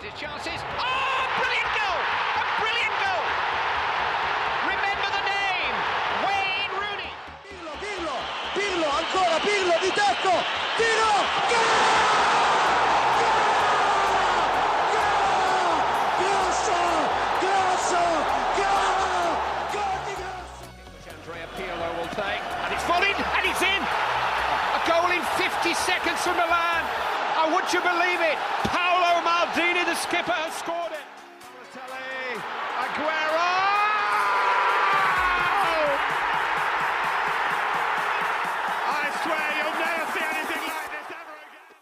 his chances. Oh, brilliant goal! A brilliant goal! Remember the name, Wayne Rooney. Pirlo, Pirlo, Pirlo, ancora Pirlo di tecco, tiro, gol! Gol! Grosso, grosso, gol! Gol di Grosso! Andrea Pirlo will take, and it's volleyed, and it's in. A goal in 50 seconds from Milan. Oh, would you believe it? Paolo Maldini, the skipper, has scored it. Balotelli, Aguero. I swear you'll never see anything like this ever again.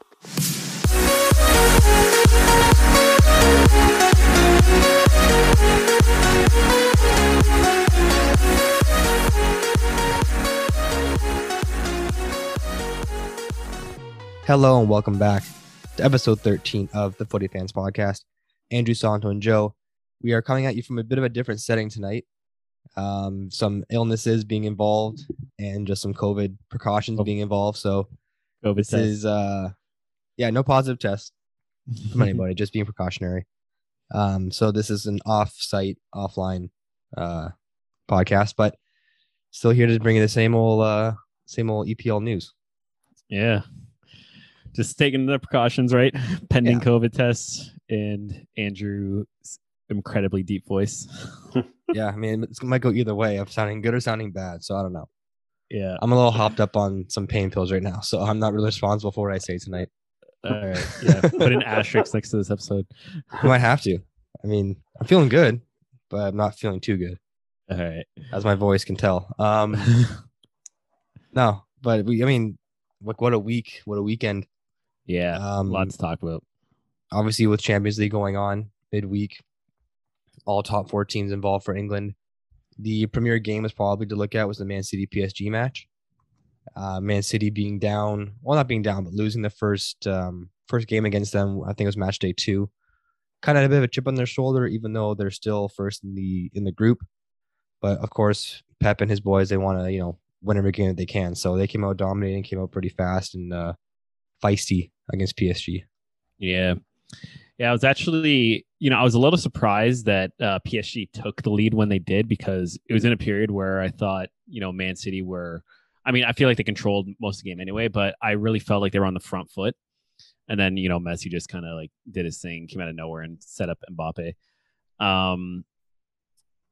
Hello and welcome back to episode 13 of the Footy Fans Podcast. Andrew Santo and Joe, we are coming at you from a bit of a different setting tonight. Um, some illnesses being involved and just some COVID precautions Oh. being involved. So COVID this test. is uh yeah, no positive test from anybody, just being precautionary. Um, so this is an off-site, offline uh podcast, but still here to bring you the same old uh same old EPL news. yeah. Just taking the precautions, right? Pending Yeah. COVID tests and Andrew's incredibly deep voice. Yeah, I mean it might go either way of sounding good or sounding bad. So I don't know. yeah. I'm a little hopped up on some pain pills right now, so I'm not really responsible for what I say tonight. All right. Yeah. Put an asterisk next to this episode. I might have to. I mean, I'm feeling good, but I'm not feeling too good, All right. as my voice can tell. Um, no, but we, I mean, like what a week, what a weekend. Yeah. Um, Lots to talk about. obviously with Champions League going on midweek, all top four teams involved for England. The premier game is probably to look at was the Man City PSG match. Uh, Man City being down, well, not being down, but losing the first um, first game against them. I think it was match day two. Kind of had a bit of a chip on their shoulder, even though they're still first in the in the group. But of course, Pep and his boys they want to you know win every game that they can. So they came out dominating, came out pretty fast and uh, feisty against PSG. Yeah. Yeah, I was actually, you know, I was a little surprised that uh, PSG took the lead when they did because it was in a period where I thought, you know, Man City were, I mean, I feel like they controlled most of the game anyway, but I really felt like they were on the front foot. And then, you know, Messi just kind of like did his thing, came out of nowhere and set up Mbappe. Um,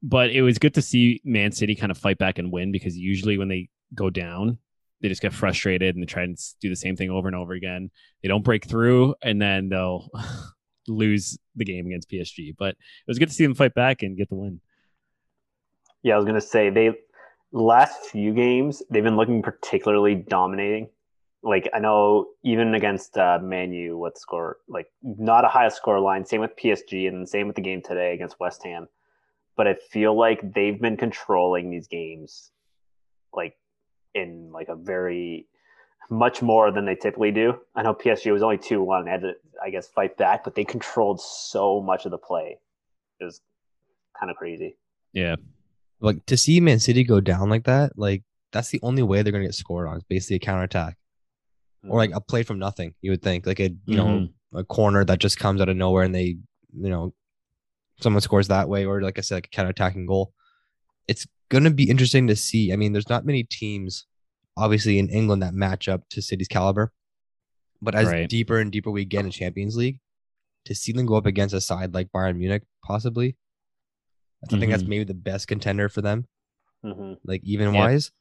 but it was good to see Man City kind of fight back and win because usually when they go down, they just get frustrated and they try and do the same thing over and over again. They don't break through and then they'll lose the game against PSG. But it was good to see them fight back and get the win. Yeah, I was gonna say they last few games they've been looking particularly dominating. Like I know even against uh, Manu, what score like not a high score line. Same with PSG and same with the game today against West Ham. But I feel like they've been controlling these games, like in like a very much more than they typically do. I know PSG was only two one, and had to I guess fight back, but they controlled so much of the play. It was kind of crazy. Yeah. like to see Man City go down like that, like that's the only way they're gonna get scored on. It's basically a counterattack. Or like a play from nothing, you would think. Like a you know, Mhm. a corner that just comes out of nowhere and they, you know, someone scores that way, or like I said, like a counterattacking goal. It's gonna be interesting to see. I mean, there's not many teams obviously in England that match up to City's caliber. But as Right. deeper and deeper we get in Champions League, to see them go up against a side like Bayern Munich, possibly, I think that's Mhm. maybe the best contender for them hmm like even Yeah. wise.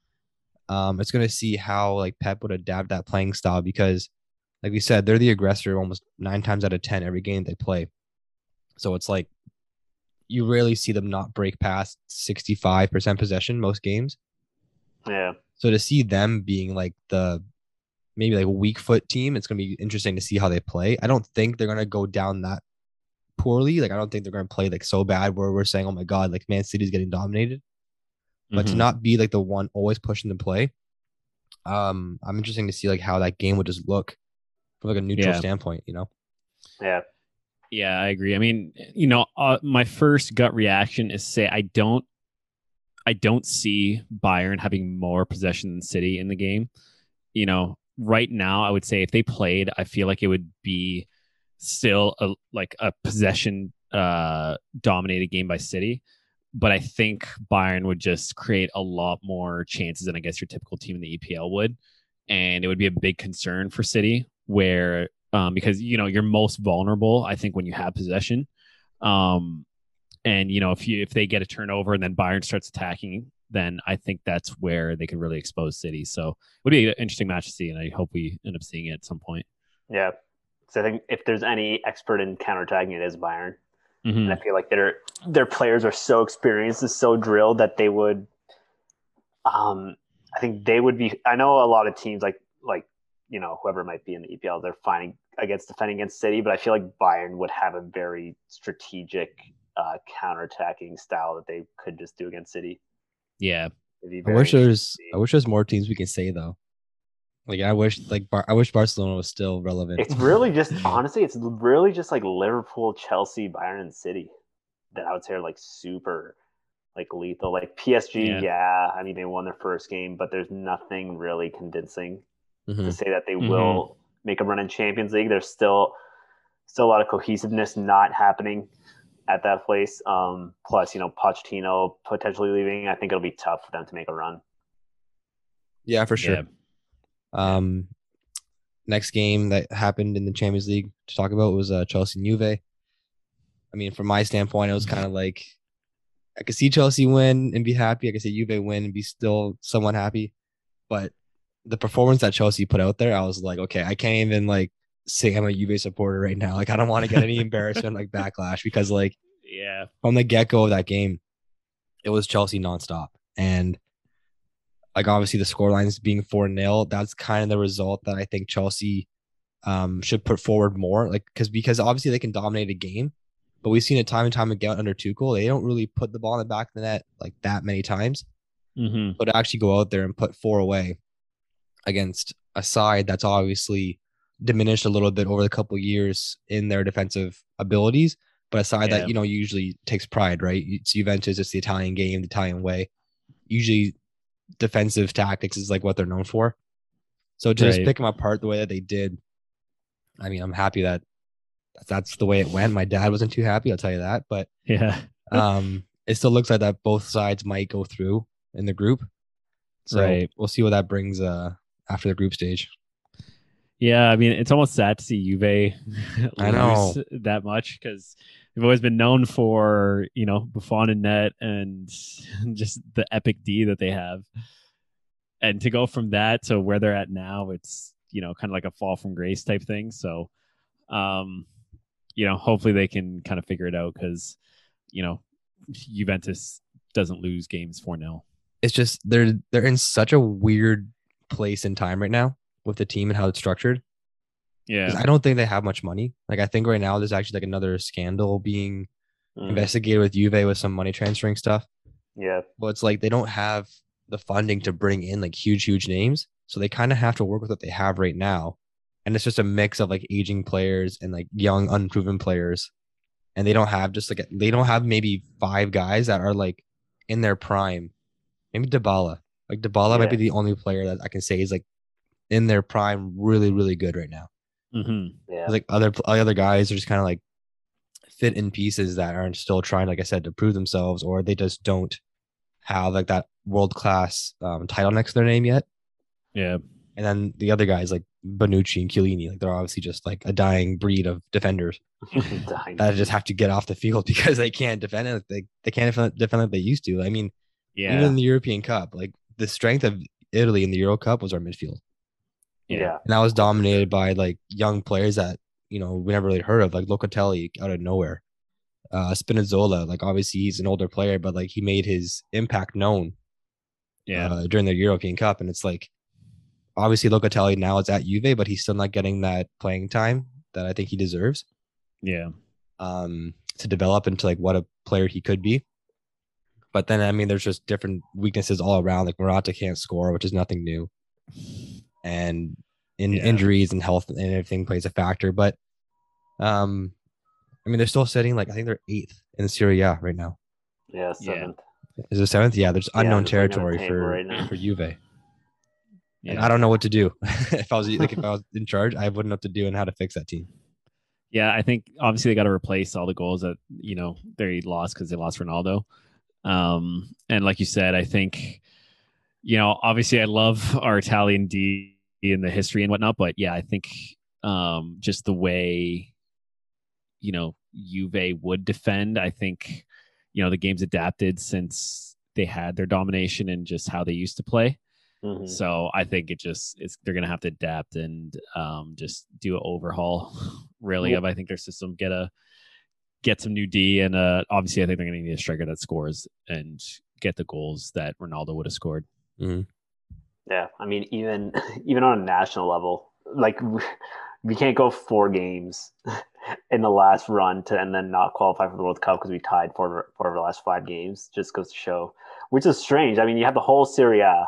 Um, it's gonna see how like Pep would adapt that playing style because, like we said, they're the aggressor almost nine times out of ten every game they play. So it's like you rarely see them not break past sixty five percent possession most games. Yeah. So to see them being like the maybe like a weak foot team, it's gonna be interesting to see how they play. I don't think they're gonna go down that poorly. Like I don't think they're gonna play like so bad where we're saying, oh my god, like Man City's getting dominated but to Mhm. not be like the one always pushing the play. Um, I'm interesting to see like how that game would just look from like a neutral Yeah. standpoint, you know. Yeah. Yeah, I agree. I mean, you know, uh, my first gut reaction is say I don't, I don't see Bayern having more possession than City in the game. You know, right now, I would say if they played, I feel like it would be still a like a possession uh dominated game by City. But I think Bayern would just create a lot more chances than I guess your typical team in the EPL would. And it would be a big concern for City where um because you know you're most vulnerable, I think, when you have possession. Um and you know, if you if they get a turnover and then Bayern starts attacking, then I think that's where they could really expose City. So it would be an interesting match to see, and I hope we end up seeing it at some point. Yeah. So I think if there's any expert in counterattacking, it is Bayern. Mhm. And I feel like their their players are so experienced and so drilled that they would. Um, I think they would be. I know a lot of teams like like you know whoever might be in the EPL, they're fighting against defending against City, but I feel like Bayern would have a very strategic uh, counterattacking style that they could just do against City. Yeah, I wish there's I wish there's more teams we can say though. Like I wish like Bar- I wish Barcelona was still relevant. It's really just honestly, it's really just like Liverpool, Chelsea, Bayern, and City that I would say are like super like lethal. Like PSG, Yeah. yeah, I mean they won their first game, but there's nothing really convincing to Mhm. say that they Mhm. will make a run in Champions League. There's still still a lot of cohesiveness not happening at that place. Um, plus, you know, Pochettino potentially leaving. I think it'll be tough for them to make a run. Yeah, for sure. yeah, Um, next game that happened in the Champions League to talk about was uh, Chelsea and Juve. I mean, from my standpoint, it was kind of like I could see Chelsea win and be happy. I could see Juve win and be still somewhat happy. But the performance that Chelsea put out there, I was like, okay, I can't even like say I'm a Juve supporter right now. Like, I don't want to get any embarrassment like backlash because like yeah, from the get go of that game, it was Chelsea nonstop. And like obviously the scorelines being 4 0, that's kind of the result that I think Chelsea um should put forward more. Like because because obviously they can dominate a game, but we've seen it time and time again under Tuchel. They don't really put the ball in the back of the net like that many times. hmm But actually go out there and put four away against a side that's obviously diminished a little bit over the couple years in their defensive abilities, but a side Yeah. that you know usually takes pride, right? It's Juventus, it's the Italian game, the Italian way. Usually, defensive tactics is like what they're known for. So to just Right. pick them apart the way that they did, I mean, I'm happy that that's the way it went. My dad wasn't too happy, I'll tell you that, but yeah, um, it still looks like that both sides might go through in the group. So Right. we'll see what that brings uh after the group stage. yeah. I mean, it's almost sad to see Juve I know. lose that much because they've always been known for you know Buffon and net and just the epic D that they have, and to go from that to where they're at now, it's you know kind of like a fall from grace type thing. So, um, you know, hopefully they can kind of figure it out because you know Juventus doesn't lose games four 0 It's just they're they're in such a weird place in time right now with the team and how it's structured. Yeah, I don't think they have much money. Like I think right now there's actually like another scandal being Mm, investigated with Juve with some money transferring stuff. Yeah, But it's like they don't have the funding to bring in like huge, huge names. So they kind of have to work with what they have right now. And it's just a mix of like aging players and like young, unproven players. And they don't have just like they don't have maybe five guys that are like in their prime. Maybe Dybala. Like Dybala might be the only player that I can say is like in their prime, really, really good right now. hmm yeah. Like other other guys are just kind of like fit in pieces that aren't still trying, like I said, to prove themselves, or they just don't have like that world class um, title next to their name yet. yeah, And then the other guys like Bonucci and Chiellini, like they're obviously just like a dying breed of defenders that just have to get off the field because they can't defend it. They they can't defend, defend like they used to. I mean, yeah, even in the European Cup, like the strength of Italy in the Euro Cup was our midfield. yeah. and that was dominated by like young players that you know we never really heard of, like Locatelli out of nowhere. Uh, Spinazzola, like obviously he's an older player, but like he made his impact known yeah, uh, during the European Cup, and it's like obviously Locatelli now is at Juve, but he's still not getting that playing time that I think he deserves yeah, um, to develop into like what a player he could be. But then I mean, there's just different weaknesses all around. Like Morata can't score, which is nothing new, and in Yeah. injuries and health and everything plays a factor. But um, I mean, they're still sitting like I think they're eighth in Serie A right now. Yeah, seventh. Is it seventh? Yeah, there's Yeah, unknown just looking at the territory for right now. for Juve. And. I don't know what to do. if I was like if I was in charge, I wouldn't know what to do and how to fix that team. Yeah, I think obviously they got to replace all the goals that you know they lost because they lost Ronaldo. Um, and like you said, I think you know obviously I love our Italian D in the history and whatnot, but yeah, I think um, just the way you know Juve would defend, I think you know the game's adapted since they had their domination and just how they used to play. Mhm. So I think it just it's they're gonna have to adapt and um, just do an overhaul, really, of I think their system. Get a get some new D and uh, obviously I think they're gonna need a striker that scores and get the goals that Ronaldo would have scored. Yeah, I mean, even even on a national level, like we- we can't go four games in the last run to and then not qualify for the World Cup because we tied four four of the last five games. Just goes to show, which is strange. I mean, you have the whole Serie A,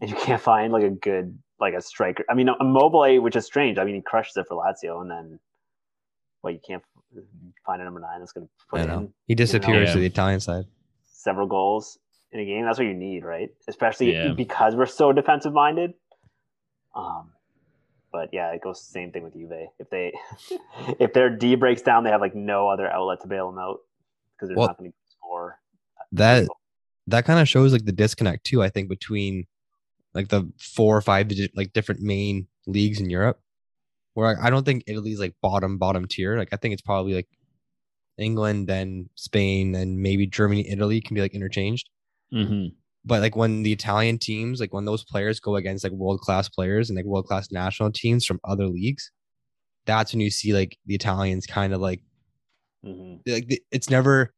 and you can't find like a good like a striker. I mean, Immobile, which is strange. I mean, he crushes it for Lazio, and then well, you can't find a number nine that's going to put I know. in He disappears Yeah. to the Italian side. several goals in a game. That's what you need, right? Especially Yeah. because we're so defensive minded. Um, but yeah, it goes the same thing with Juve. If they if their D breaks down, they have like no other outlet to bail them out because they're Well, not going to score. That that kind of shows like the disconnect too. I think between like the four or five digit like different main leagues in Europe, where I, I don't think Italy's like bottom bottom tier. Like I think it's probably like England, then Spain, and maybe Germany, Italy can be like interchanged. Mm-hmm. But like when the Italian teams, like when those players go against like world class players and like world class national teams from other leagues, that's when you see like the Italians kind of like Mhm. like it's never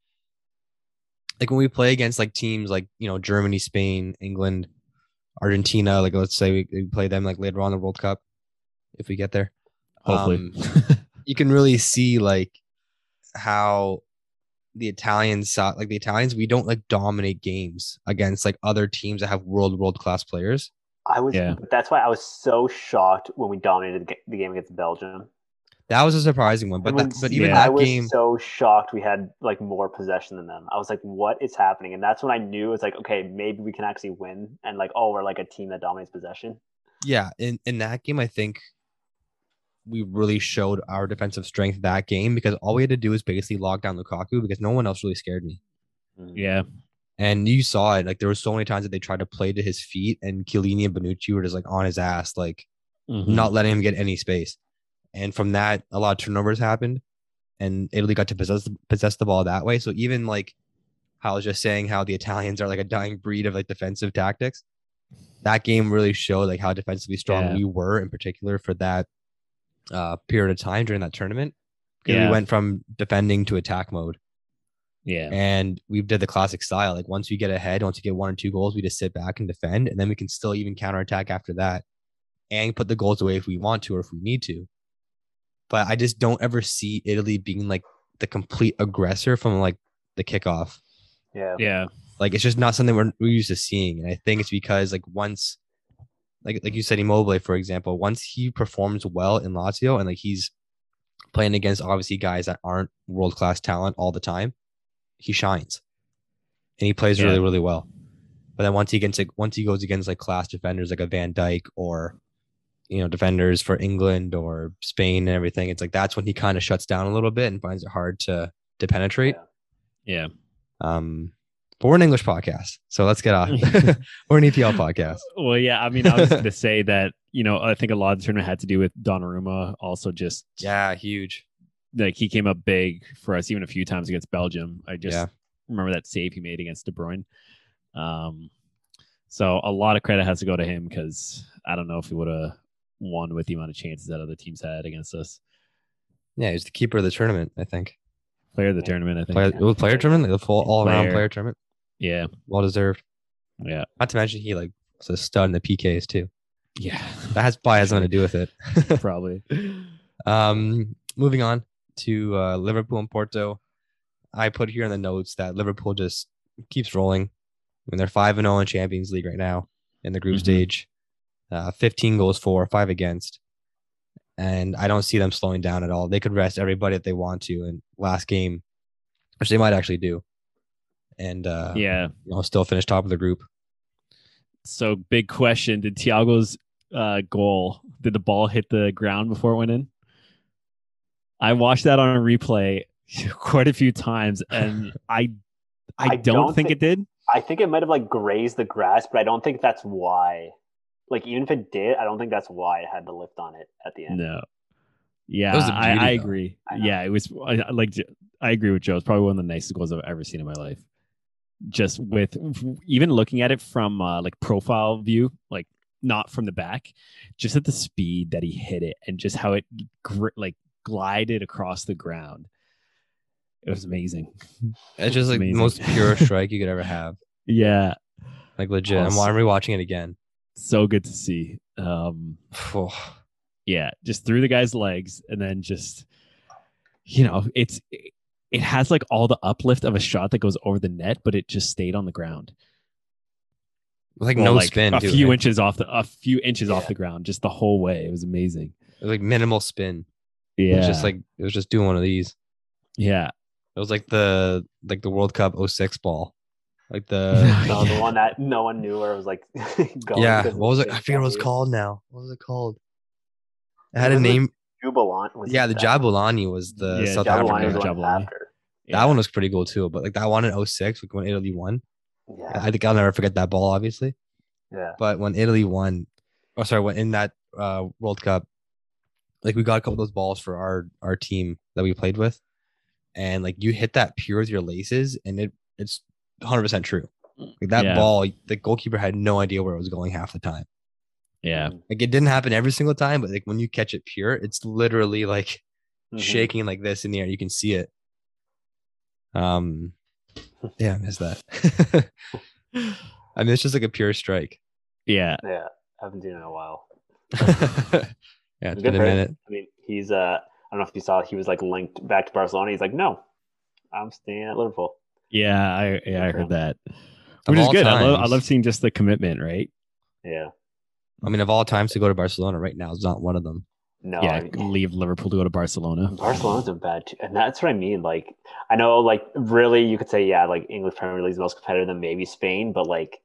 like when we play against like teams like you know Germany, Spain, England, Argentina. Like let's say we, we play them like later on in the World Cup if we get there. Hopefully, Um, you can really see like how the Italians saw like the Italians we don't like dominate games against like other teams that have world world class players. I was. Yeah. That's why I was so shocked when we dominated the, game against Belgium. That was a surprising one, but when- that, but even Yeah. I that was game so shocked we had like more possession than them. I was like, "What is happening?" And that's when I knew it's like, okay, maybe we can actually win. And like, oh, we're like a team that dominates possession. yeah, in in that game, I think we really showed our defensive strength that game because all we had to do was basically lock down Lukaku because no one else really scared me. Mhm. yeah, And you saw it, like there were so many times that they tried to play to his feet, and Chiellini and Bonucci were just like on his ass, like Mhm. not letting him get any space. And from that, a lot of turnovers happened, and Italy got to possess possess the ball that way. So even like how I was just saying how the Italians are like a dying breed of like defensive tactics, that game really showed like how defensively strong Yeah. we were in particular for that uh period of time during that tournament. Yeah. we went from defending to attack mode. yeah, And we did the classic style. Like once we get ahead, once we get one or two goals, we just sit back and defend, and then we can still even counterattack after that, and put the goals away if we want to or if we need to. But I just don't ever see Italy being like the complete aggressor from like the kickoff. Yeah. yeah, Like it's just not something we're, we're used to seeing, and I think it's because like once, like like you said, Immobile, for example, once he performs well in Lazio and like he's playing against obviously guys that aren't world class talent all the time, he shines, and he plays really Yeah. really well. But then once he gets like once he goes against like class defenders like a Van Dijk or you know defenders for England or Spain and everything, it's like that's when he kind of shuts down a little bit and finds it hard to to penetrate. yeah. Um, but we're an English podcast, so let's get off. we're an EPL podcast. Well, yeah. I mean, I was going to say that you know I think a lot of the tournament had to do with Donnarumma. Also, just Yeah, huge. like he came up big for us even a few times against Belgium. I just Yeah. remember that save he made against De Bruyne. Um, so a lot of credit has to go to him because I don't know if he would have won with the amount of chances that other teams had against us. Yeah, he's the keeper of the tournament. I think. Player of the tournament, I think. Player, it was player tournament, the full all around Player. player tournament. Yeah, Well deserved. yeah, Not to mention he like was a stud in the PKs too. yeah. That has probably has something to do with it. Probably. Um, moving on to uh, Liverpool and Porto. I put here in the notes that Liverpool just keeps rolling. I mean, they're five and zero in Champions League right now in the group Mhm. stage. Uh, Fifteen goals for, five against, and I don't see them slowing down at all. They could rest everybody that they want to in last game, which they might actually do, and uh, yeah. you know, still finish top of the group. So big question: Did Thiago's uh, goal? Did the ball hit the ground before it went in? I watched that on a replay quite a few times, and I I, I don't, don't think thi- it did. I think it might have like grazed the grass, but I don't think that's why. Like even if it did, I don't think that's why it had the lift on it at the end. No. Yeah, was the I, I agree. I yeah, it was. I, I like. I agree with Joe. It's probably one of the nicest goals I've ever seen in my life. Just with even looking at it from uh, like profile view, like not from the back, just at the speed that he hit it and just how it gr- like glided across the ground. It was amazing. It's just like the most pure strike you could ever have. Yeah, Like legit. Awesome. I'm rewatching it again. so good to see. Um, yeah, just through the guy's legs and then just you know, it's it has like all the uplift of a shot that goes over the net, but it just stayed on the ground. like Well, no like, spin. a too, few right? inches off the a few inches off the ground, just the whole way. It was amazing. It was like minimal spin. Yeah, It Yeah, was just like it was just doing one of these. yeah, It was like the like the World Cup 06 ball. Like the No, the one that no one knew where it was like going. yeah. 'cause What was it? I forget what it was called now. What was it called? It had a Wasn't name. Jubilant was Yeah, the that- Jabulani was the Yeah, South Jabulani African. was the one. one Jabulani. after. That one was pretty cool too. But like that one in 06, like when Italy won. Yeah, I think I'll never forget that ball, obviously. yeah. But when Italy won, oh sorry, when in that uh, World Cup, like we got a couple of those balls for our our team that we played with, and like you hit that pure with your laces, and it it's 100 percent true. Like that Yeah. ball, the goalkeeper had no idea where it was going half the time. Yeah, Like it didn't happen every single time, but like when you catch it pure, it's literally like Mhm. shaking like this in the air. You can see it. Um, yeah, I miss that. I mean, it's just like a pure strike. yeah. Yeah, I haven't seen it in a while. yeah, it's Good been a for him. minute. I mean, he's uh, I don't know if you saw, he was like linked back to Barcelona. He's like, no, I'm staying at Liverpool. Yeah, I yeah I heard that, Of which is all good. I love I love seeing just the commitment, right? Yeah, I mean, of all times to go to Barcelona right now is not one of them. no, yeah, I mean, leave Liverpool to go to Barcelona. Barcelona's a bad, too. and that's what I mean. Like, I know, like, really, you could say, yeah, like English Premier League is most competitive than maybe Spain, but like,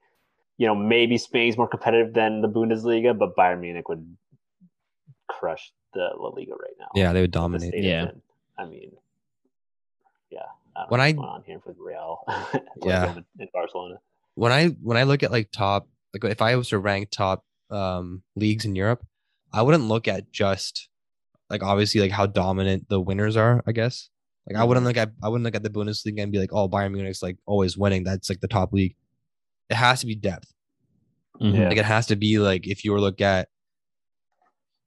you know, maybe Spain's more competitive than the Bundesliga, but Bayern Munich would crush the La Liga right now. Yeah, they would with the dominate. Yeah. I mean, yeah. I don't When know I- what's going on here with Real, Yeah. in, in Barcelona. When I when I look at like top, like if I was to rank top um leagues in Europe, I wouldn't look at just like obviously like how dominant the winners are. I guess like I wouldn't look at I wouldn't look at the Bundesliga and be like, oh, Bayern Munich's like always winning. That's like the top league. It has to be depth. Mhm. Like it has to be like if you were to look at,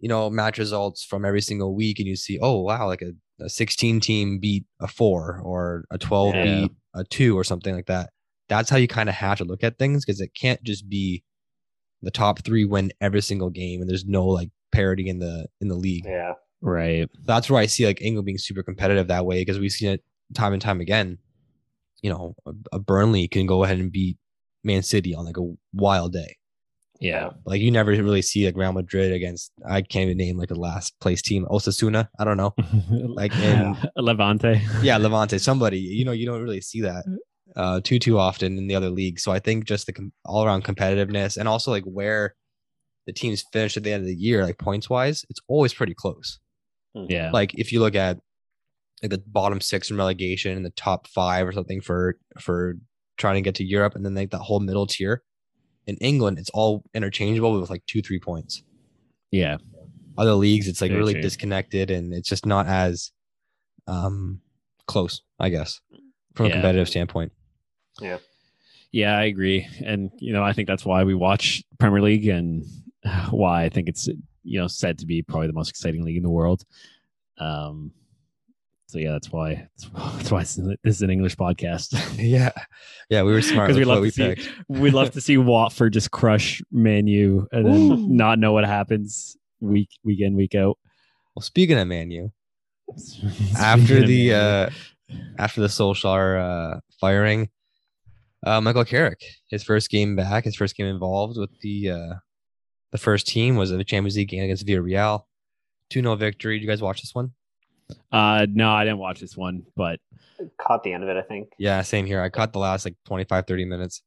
you know, match results from every single week and you see, oh wow, like a, a 16 team beat a four or a 12 Yeah. beat a two or something like that. That's how you kind of have to look at things because it can't just be the top three win every single game and there's no like parity in the in the league. Yeah. Right. That's where I see like England being super competitive that way because we've seen it time and time again. You know, a, a Burnley can go ahead and beat Man City on like a wild day. Yeah. Like you never really see like Real Madrid against I can't even name like a last place team. Osasuna. I don't know. Like in Levante. yeah, Levante, somebody, you know, you don't really see that uh too too often in the other leagues. So I think just the com- all around competitiveness and also like where the teams finish at the end of the year, like points wise, it's always pretty close. Mhm. Yeah. Like if you look at like the bottom six in relegation and the top five or something for for trying to get to Europe and then like that whole middle tier. In England, it's all interchangeable with like two, three points Yeah. other leagues it's like Very really true. disconnected and it's just not as um close i guess from a competitive standpoint Yeah, Yeah, I agree. And you know, I think that's why we watch Premier League and why I think it's you know said to be probably the most exciting league in the world. Um so yeah, that's why that's why it's- this is an English podcast. yeah yeah we were smart Because we love we to see picked we'd love to see Watford just crush Manu and then not know what happens week week in, week out. well speaking of manu after the Man uh after the Solskjaer uh firing uh michael carrick his first game back his first game involved with the uh the first team was in the champions league game against villarreal 2-0 victory did you guys watch this one uh no, I didn't watch this one, but Caught the end of it, I think. Yeah, same here. I caught the last like 25, 30 minutes.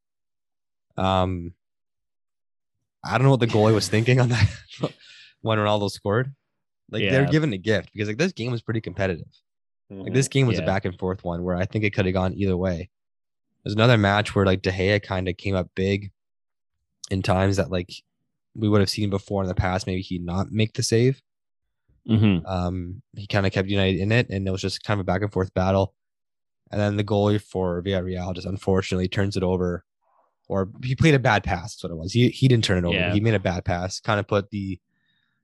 Um, I don't know what the goalie was thinking on that when Ronaldo scored. Like they're given a gift because like this game was pretty competitive. Like this game was a back and forth one where I think it could have gone either way. There's another match where like De Gea kind of came up big in times that like we would have seen before in the past. Maybe he'd not make the save. Mhm. Um, he kind of kept United in it, and it was just kind of a back and forth battle. And then the goalie for Villarreal just unfortunately turns it over, or he played a bad pass. That's what it was. He he didn't turn it over. Yeah. He made a bad pass, kind of put the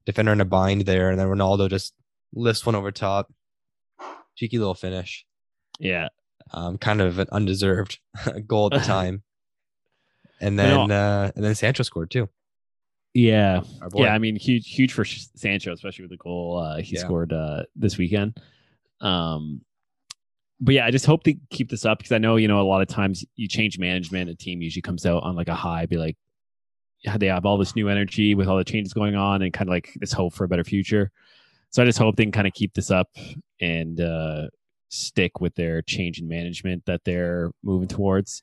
defender in a bind there, and then Ronaldo just lifts one over top. Cheeky little finish. Yeah. Um, kind of an undeserved goal at the time. And then uh, and then Sancho scored too. Yeah. Yeah, I mean, huge, huge for Sancho, especially with the goal uh, he Yeah. scored uh, this weekend. Um, but yeah, I just hope they keep this up because I know you know a lot of times you change management, a team usually comes out on like a high, be like, they have all this new energy with all the changes going on, and kind of like this hope for a better future. So I just hope they can kind of keep this up and uh, stick with their change in management that they're moving towards,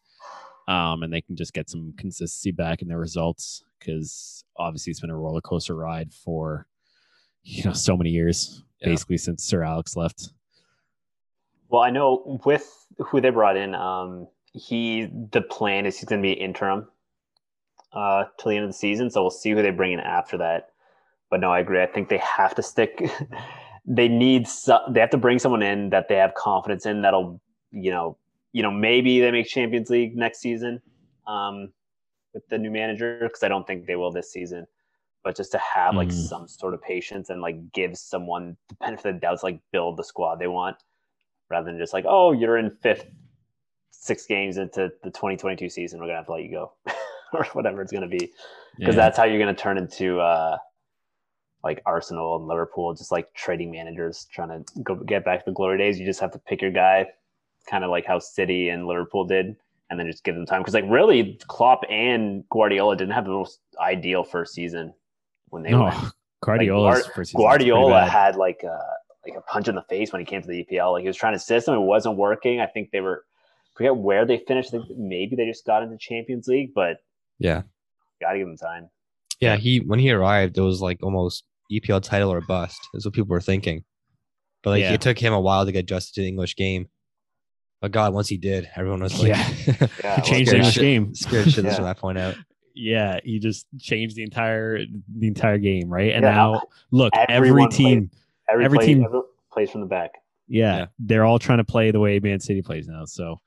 um, and they can just get some consistency back in their results because obviously it's been a roller coaster ride for you know so many years, Yeah. basically since Sir Alex left. Well, I know with who they brought in, um, he the plan is he's going to be interim uh, till the end of the season. So we'll see who they bring in after that. But no, I agree. I think they have to stick. they need so, they have to bring someone in that they have confidence in that'll you know you know maybe they make Champions League next season um, with the new manager because I don't think they will this season. But just to have like Mhm. some sort of patience and like give someone the benefit of the doubt to like build the squad they want rather than just like, oh, you're in fifth, six games into the 2022 season, we're gonna have to let you go, or whatever it's gonna be, because Yeah. that's how you're gonna turn into uh, like Arsenal and Liverpool, just like trading managers trying to go get back to the glory days. You just have to pick your guy, kind of like how City and Liverpool did, and then just give them time. Because like really, Klopp and Guardiola didn't have the most ideal first season when they no, went. Guardiola's Guard- first season Guardiola had like a like a punch in the face when he came to the EPL. Like he was trying to system, it wasn't working. I think they were forget where they finished. I think maybe they just got into Champions League, but Yeah. gotta give them time. Yeah, he when he arrived, it was like almost EPL title or bust. That's what people were thinking. But like Yeah. it took him a while to get adjusted to the English game. But God, once he did, everyone was like, Yeah. Yeah, He changed the scared English shit- game. Scared shitless Yeah. from that point out. Yeah, he just changed the entire the entire game, right? And Yeah. now look, every Everyone team, Every, Every play, team- every plays from the back. yeah, Yeah. they're all trying to play the way Man City plays now. So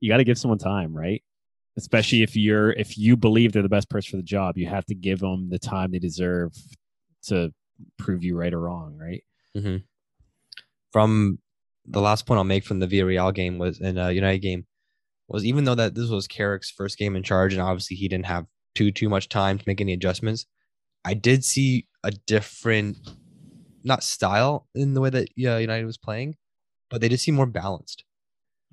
you got to give someone time, right? Especially if you're if you believe they're the best person for the job, you have to give them the time they deserve to prove you right or wrong, right? From the last point I'll make from the Villarreal game was in a United game was even though that this was Carrick's first game in charge and obviously he didn't have too too much time to make any adjustments, I did see a different not style in the way that United was playing, but they did seem more balanced.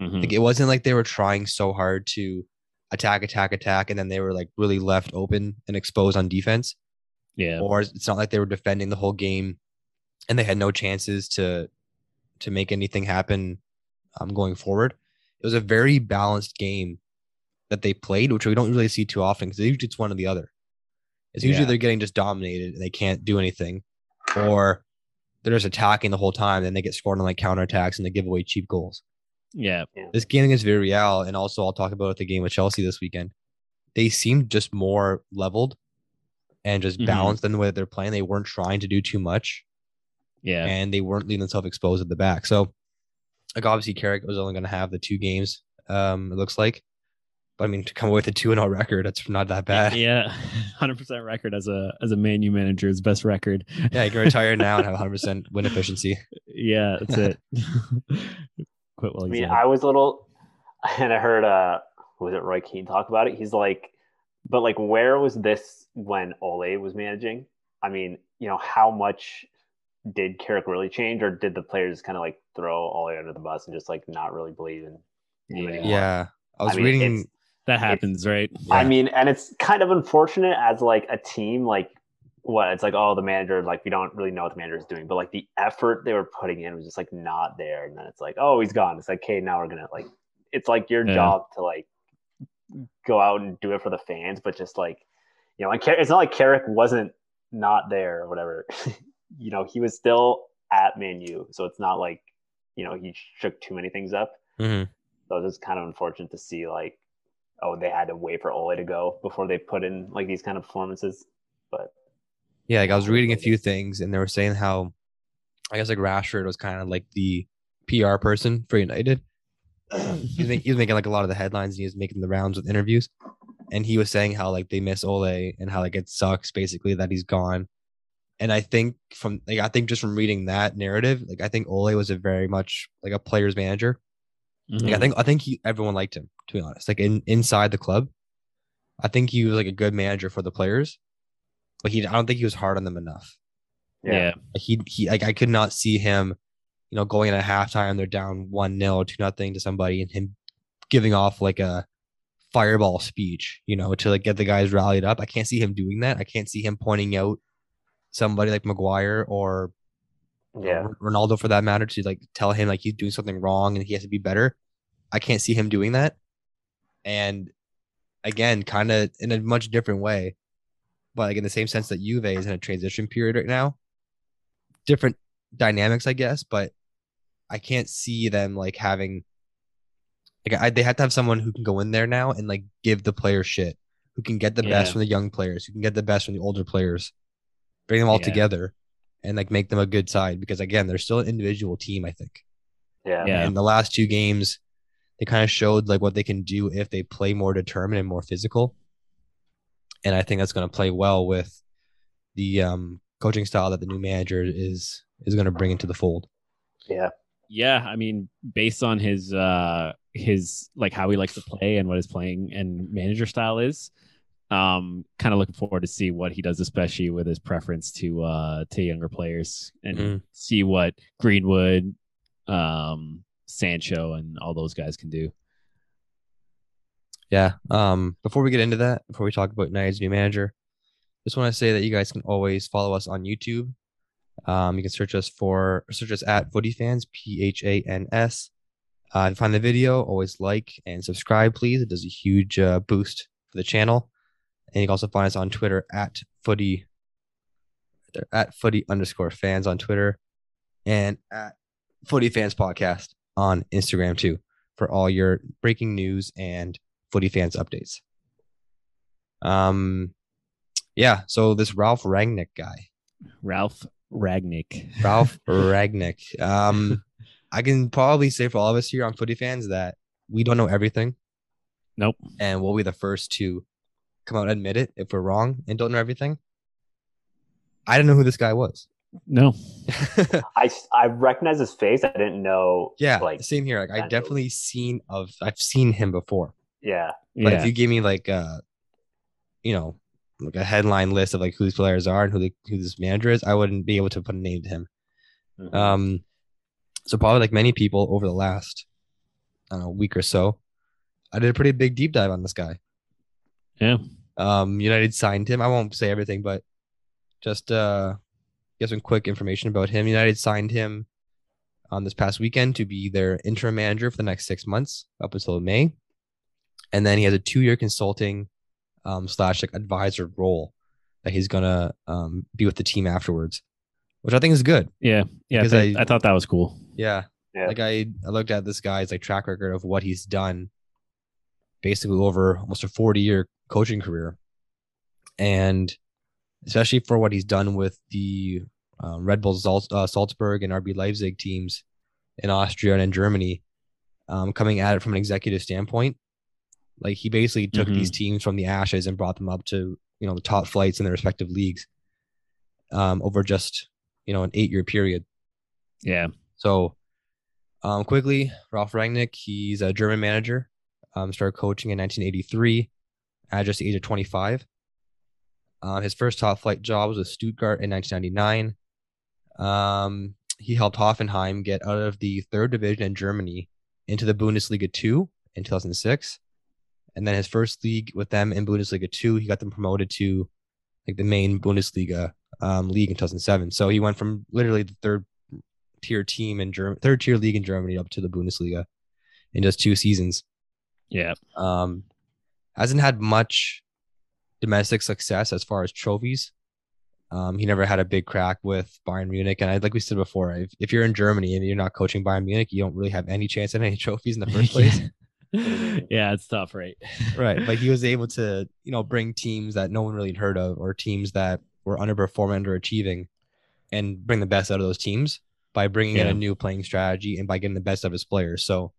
Mhm. Like it wasn't like they were trying so hard to attack, attack, attack, and then they were like really left open and exposed on defense. Yeah, Or it's not like they were defending the whole game and they had no chances to to make anything happen um, going forward. It was a very balanced game that they played, which we don't really see too often because usually it's one or the other. It's usually Yeah. they're getting just dominated and they can't do anything, or they're just attacking the whole time. Then they get scored on like counterattacks and they give away cheap goals yeah, this game against Villarreal, and also I'll talk about the game with Chelsea this weekend. They seemed just more leveled and just Mhm. balanced in the way that they're playing. They weren't trying to do too much, yeah, and they weren't leaving themselves exposed at the back. So, like obviously, Carrick was only going to have the two games. Um, it looks like, but I mean, to come away with a two and zero record, that's not that bad. yeah, hundred percent record as a as a Man manu manager is best record. Yeah, you can retire now and have 100 percent win efficiency. Yeah, that's it. Quit while I mean. I was a little, and I heard, uh, was it Roy Keane talk about it? He's like, but like, where was this when Ole was managing? I mean, you know, how much did Carrick really change, or did the players kind of like throw Ole under the bus and just like not really believe in? him Yeah. anymore? Yeah, I was I mean, reading. that happens, right? I mean, and it's kind of unfortunate as like a team, like what it's like. Oh, the manager, like we don't really know what the manager is doing, but like the effort they were putting in was just like not there. And then it's like, oh, he's gone. It's like, okay, now we're gonna like, it's like your Yeah. job to like go out and do it for the fans, but just like, you know, and Car- it's not like Carrick wasn't not there or whatever. you know, he was still at Man U, so it's not like you know he shook too many things up. Mm-hmm. So it's just kind of unfortunate to see like, oh, they had to wait for Ole to go before they put in like these kind of performances. But Yeah, like I was reading a few things and they were saying how I guess like Rashford was kind of like the PR person for United. He, was make, he was making like a lot of the headlines and he was making the rounds with interviews. And he was saying how like they miss Ole and how like it sucks basically that he's gone. And I think from like I think just from reading that narrative, like I think Ole was a very much like a player's manager. Like, I mm-hmm. think I think he everyone liked him to be honest. Like in inside the club, I think he was like a good manager for the players, but he I don't think he was hard on them enough. yeah. Like, he he like I could not see him, you know, going in at halftime. They're down one 0 two nothing to somebody, and him giving off like a fireball speech, you know, to like get the guys rallied up. I can't see him doing that. I can't see him pointing out somebody like Maguire or yeah, Ronaldo for that matter to like tell him like he's doing something wrong and he has to be better. I can't see him doing that. And again, kind of in a much different way, but like in the same sense that Juve is in a transition period right now. Different dynamics, I guess, but I can't see them like having like I, they have to have someone who can go in there now and like give the players shit, who can get the best from the young players, who can get the best from the older players, bring them all Yeah. together, and like make them a good side. Because again, they're still an individual team. I think. yeah, Yeah. And the last two games, they kind of showed like what they can do if they play more determined and more physical. And I think that's going to play well with the um, coaching style that the new manager is is going to bring into the fold. yeah, Yeah, I mean, based on his uh his like how he likes to play and what his playing and manager style is, um, kind of looking forward to see what he does, especially with his preference to uh to younger players and Mhm. see what Greenwood, um, Sancho, and all those guys can do. Yeah. Um, before we get into that, before we talk about United's new manager, just want to say that you guys can always follow us on YouTube. Um, you can search us for search us at Footy Fans, P H A N S. Uh, find the video, always like and subscribe, please. It does a huge uh, boost for the channel. And you can also find us on Twitter at Footy, they're at Footy underscore fans on Twitter, and at Footy Fans Podcast on Instagram too for all your breaking news and footy fans updates. Um, yeah. So this Ralph Rangnick guy, Ralph Rangnick. Ralph Rangnick. Um, I can probably say for all of us here on footy fans that we don't know everything, Nope. and we'll be the first to come out and admit it if we're wrong and don't know everything. I didn't know who this guy was. No. I I recognize his face. I didn't know. yeah, like same here. Like I kind definitely seen of I've seen him before. yeah, But Yeah. if you give me like uh you know, like a headline list of like who these players are and who the who this manager is, I wouldn't be able to put a name to him. Mhm. Um so probably like many people over the last I don't know, week or so, I did a pretty big deep dive on this guy. Yeah. Um United signed him. I won't say everything, but just uh get some quick information about him. United signed him on this past weekend to be their interim manager for the next six months up until May. And then he has a two year consulting um, slash like advisor role that he's gonna um, be with the team afterwards, which I think is good. Yeah. Yeah. Because I, I- I thought that was cool. Yeah. Yeah. Like I, I looked at this guy's like track record of what he's done basically over almost a 40 year coaching career. And especially for what he's done with the um, Red Bull Salz, uh, Salzburg and RB Leipzig teams in Austria and in Germany, um, coming at it from an executive standpoint. Like he basically took these teams from the ashes and brought them up to, you know, the top flights in their respective leagues um, over just, you know, an eight year period. Yeah. So, um, quickly, Ralph Rangnick, he's a German manager. Um, started coaching in 1983 at just the age of 25. Uh, his first top flight job was with Stuttgart in 1999. Um, he helped Hoffenheim get out of the third division in Germany into the Bundesliga 2 in 2006. And then his first league with them in Bundesliga 2, he got them promoted to like the main Bundesliga um, league in 2007. So he went from literally the third tier team in Germany, third tier league in Germany up to the Bundesliga in just two seasons. Yeah. Um, hasn't had much domestic success as far as trophies. Um, he never had a big crack with Bayern Munich, and I, like we said before, if, if you're in Germany and you're not coaching Bayern Munich, you don't really have any chance at any trophies in the first place. yeah, it's tough, right? right. Like he was able to, you know, bring teams that no one really heard of or teams that were underperforming, underachieving, and bring the best out of those teams by bringing in a new playing strategy and by getting the best of his players. So,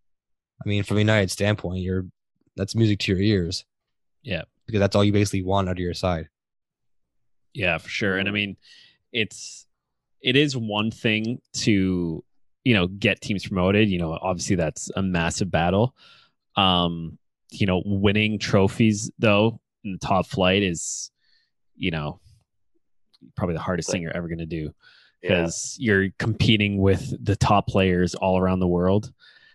I mean, from a United standpoint, you're that's music to your ears. Yeah. because that's all you basically want out of your side. Yeah, for sure. And I mean, it's it is one thing to you know get teams promoted. You know, obviously that's a massive battle. Um, you know, winning trophies though in the top flight is, you know, probably the hardest thing you're ever going to do Yeah. because you're competing with the top players all around the world.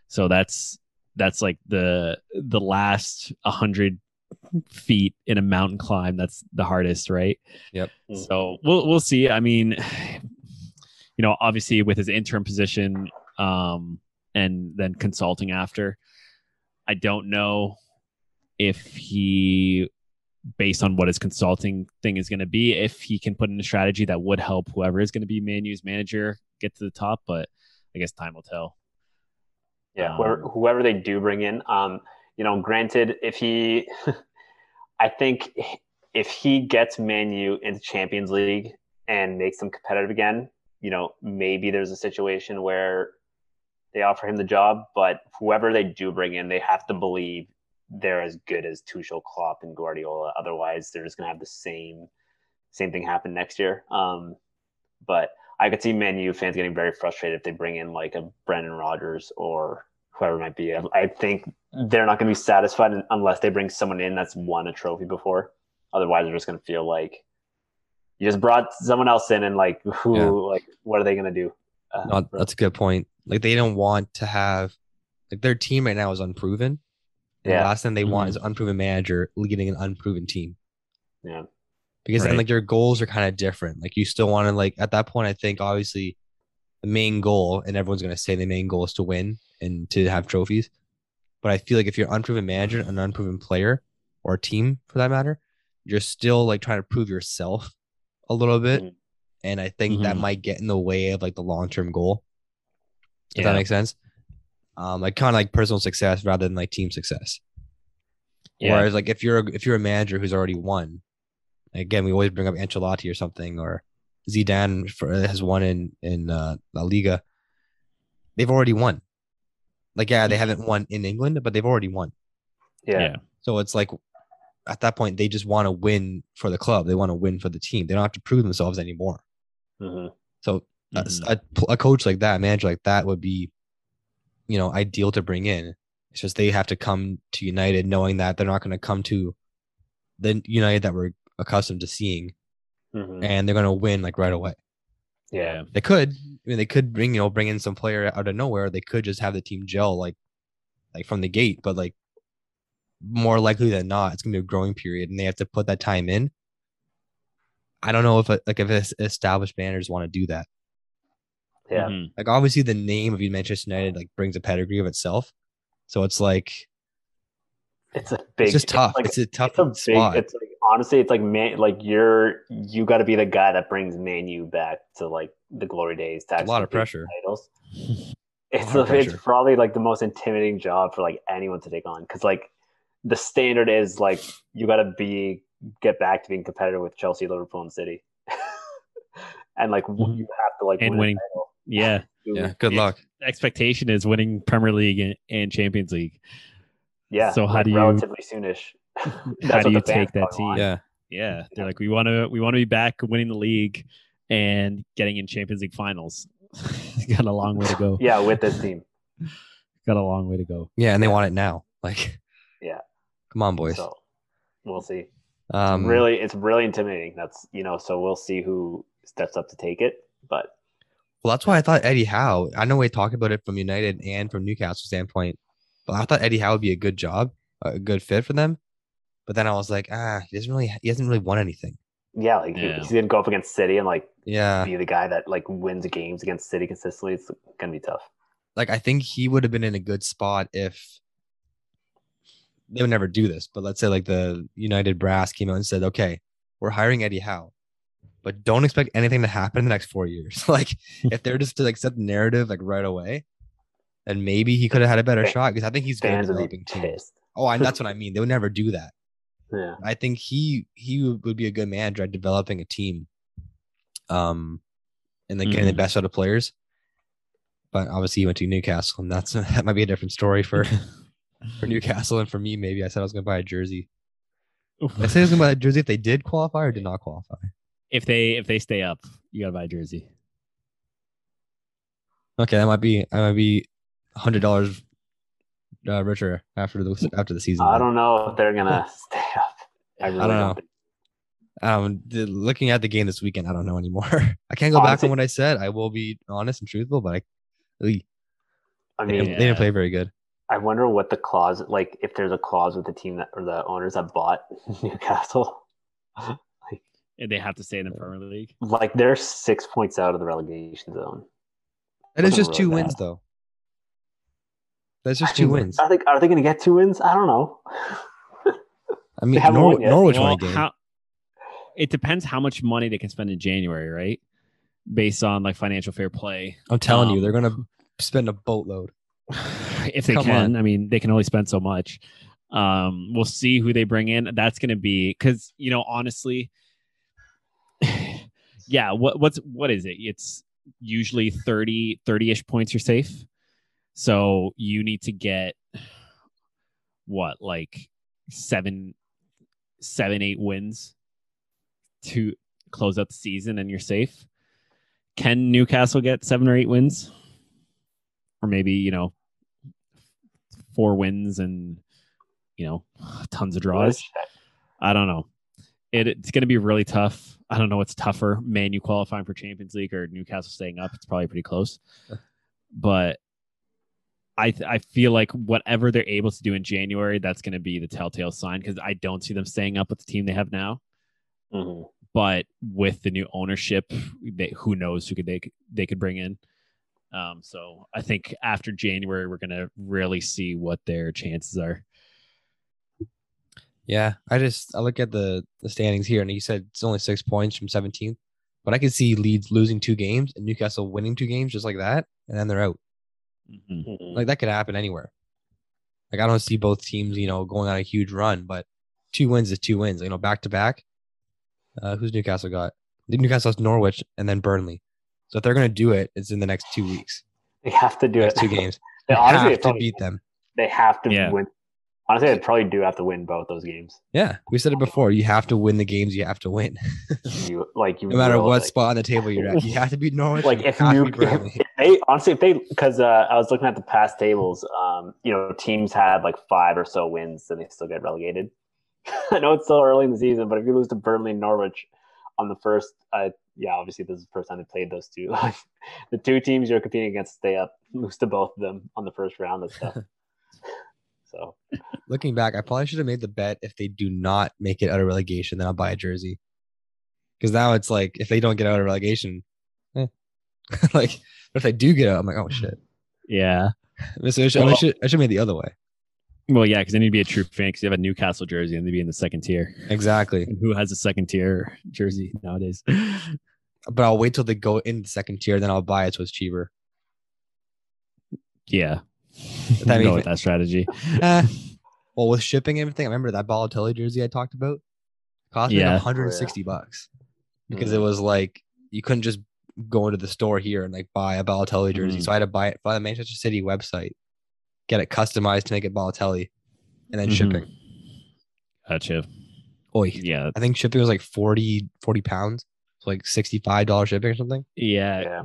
So that's that's like the the last 100 feet in a mountain climb that's the hardest, right? yep So we'll we'll see. I mean, you know, obviously with his interim position um and then consulting after, I don't know if he based on what his consulting thing is going to be if he can put in a strategy that would help whoever is going to be Manu's manager get to the top, but I guess time will tell. Yeah, whoever, Um, whoever they do bring in, um, you know, granted, if he, I think if he gets Manu into Champions League and makes them competitive again, you know, maybe there's a situation where they offer him the job. But whoever they do bring in, they have to believe they're as good as Tuchel, Klopp, and Guardiola. Otherwise, they're just gonna have the same same thing happen next year. Um, but I could see Man U fans getting very frustrated if they bring in like a Brendan Rodgers or whoever it might be. I, I think they're not going to be satisfied unless they bring someone in that's won a trophy before. Otherwise, they're just going to feel like you just brought someone else in, and like who, Yeah. like what are they going to do? Uh, No, that's a good point. Like they don't want to have like their team right now is unproven. And Yeah. the last thing they want Mhm. is an unproven manager leading an unproven team. yeah, Because then like your goals are kind of different. Like you still want to like at that point, I think obviously the main goal, and everyone's gonna say the main goal is to win and to have trophies. But I feel like if you're an unproven manager, an unproven player, or a team for that matter, you're still like trying to prove yourself a little bit. Mhm. And I think that Mhm. might get in the way of like the long term goal. Does Yeah. that make sense? Um, like kind of like personal success rather than like team success. Yeah. Whereas like if you're a, if you're a manager who's already won, again we always bring up Ancelotti or something or Zidane for, has won in in uh, La Liga. They've already won. Like yeah, they haven't won in England, but they've already won. yeah, yeah. So it's like at that point they just want to win for the club. They want to win for the team. They don't have to prove themselves anymore. Mhm. So a- Mhm. a, a coach like that, a manager like that would be, you know, ideal to bring in. It's just they have to come to United knowing that they're not going to come to the United that we're accustomed to seeing, Mhm. and they're going to win like right away. yeah, They could, I mean, they could bring you know bring in some player out of nowhere. They could just have the team gel like, like from the gate. But like, more likely than not, it's going to be a growing period, and they have to put that time in. I don't know if like if es- established managers want to do that. Yeah. Mhm. like obviously the name of Manchester United like brings a pedigree of itself. So it's like It's a big. it's just tough. like- it's a tough it's a big. spot. It's like honestly, it's like man, like you're you got to be the guy that brings Man U back to like the glory days. To a lot of pressure. Titles. It's lot of it's probably like the most intimidating job for like anyone to take on because like the standard is like you got to be get back to being competitive with Chelsea, Liverpool, and City, and like w Mhm. you have to like And win a winning. Title. Yeah. yeah, good Yeah. luck. Expectation is winning Premier League and, and Champions League. Yeah. So how like, do you- relatively soonish? How do you take that team? want. Yeah. Yeah, they're like we want to we want to be back winning the league and getting in Champions League finals. Got a long way to go. Yeah, with this team. Got a long way to go. Yeah, and they want it now. Like Yeah. come on, boys. So we'll see. Um really, it's really intimidating. That's you know. So we'll see who steps up to take it. But well that's why I thought Eddie Howe. I know we talked about it from United and from Newcastle standpoint, but I thought Eddie Howe would be a good job, a good fit for them. But then I was like, ah, he doesn't really he hasn't really won anything. yeah, like he- Yeah. he's gonna go up against City and like Yeah. be the guy that like wins games against City consistently. It's gonna be tough. like I think he would have been in a good spot if they would never do this. But let's say like the United brass came out and said, "Okay, we're hiring Eddie Howe. But don't expect anything to happen in the next four years. like if they're just to like set the narrative like right away, then maybe he could have had a better shot because I think he's good at Fans would be developing teams. pissed. Oh, and that's what I mean. They would never do that. Yeah. I think he he would would be a good manager at developing a team, um, and then getting the Mhm. best out of players. But obviously, he went to Newcastle, and that's that might be a different story for for Newcastle and for me. Maybe I said I was going to buy a jersey. I said I was going to buy a jersey if they did qualify or did not qualify. If they if they stay up, you gotta buy a jersey. Okay, that might be I might be hundred dollars uh, richer after the after the season. I don't know if they're gonna stay up. I really don't don't, know. think. Um, the, looking at the game this weekend, I don't know anymore. I can't go back Honestly- on what I said. I will be honest and truthful, but I, they, I they mean, didn't- they didn't play very good. I wonder what the clause like if there's a clause with the team that or the owners that bought Newcastle. And they have to stay in the Premier League. Like they're six points out of the relegation zone. That is wasn't just two really wins, though. That's I just two wins. Are they are they gonna get two wins? I don't know. I mean, Nor- Norwich Well, won a game. how, it depends how much money they can spend in January, right? Based on like financial fair play. I'm telling you, um, they're gonna spend a boatload. if they Come can. on. I mean, they can only spend so much. Um, we'll see who they bring in. That's going to be because you know, honestly, yeah. What what's what is it? It's usually 30 30ish points. You're safe. So you need to get what like seven, seven, eight wins to close out the season, and you're safe. Can Newcastle get seven or eight wins? Or maybe, you know, four wins and, you know, tons of draws. I don't know. It, it's going to be really tough. I don't know what's tougher, Man U qualifying for Champions League or Newcastle staying up. It's probably pretty close. But I th- I feel like whatever they're able to do in January, that's going to be the telltale sign because I don't see them staying up with the team they have now. Mhm. But with the new ownership, they, who knows who could they they could bring in. Um, so I think after January, we're gonna really see what their chances are. Yeah, I just I look at the the standings here, and he said it's only six points from 17th, but I could see Leeds losing two games and Newcastle winning two games just like that, and then they're out. Mhm. Mhm. Like that could happen anywhere. Like I don't see both teams, you know, going on a huge run, but two wins is two wins. You know, back to back. Uh, who's Newcastle got? Newcastle has Norwich and then Burnley. So if they're gonna do it, it's in the next two weeks, They have to do it. two games. They They honestly, have to beat them. they have to Yeah. win. Honestly, they probably do have to win both those games. Yeah, we said it before. You have to win the games you have to win, You like you no matter will, what like- spot on the table you're at. You have to beat Norwich. like you if New, if they honestly if they because uh, I was looking at the past tables, um, you know, teams had like five or so wins, and they still get relegated. I know it's still early in the season, but if you lose to Burnley and Norwich on the first, uh, yeah, obviously this is the first time they played those two. the two teams you're competing against stay up, lose to both of them on the first round and stuff. So Looking back, I probably should have made the bet if they do not make it out of relegation, then I'll buy a jersey. Because now it's like if they don't get out of relegation, eh. like but if they do get out, I'm like, oh shit. Yeah. So I should, I should I should have made the other way. Well, yeah, because then you'd be a true fan because you have a Newcastle jersey and they'd be in the second tier. Exactly. And who has a second tier jersey nowadays? But I'll wait till they go in the second tier, then I'll buy it so it's cheaper. yeah. That Go makes with that strategy. Eh. Well, with shipping and everything, I remember that Balotelli jersey I talked about cost me Yeah. like 160 bucks because it Mhm. was like you couldn't just go into the store here and like buy a Balotelli jersey. Mhm. So I had to buy it by the Manchester City website, get it customized to make it Balotelli, and then Mhm. shipping. Gotcha. Oi, Yeah. I think shipping was like 40, 40 pounds. So like $65 shipping or something. Yeah. yeah,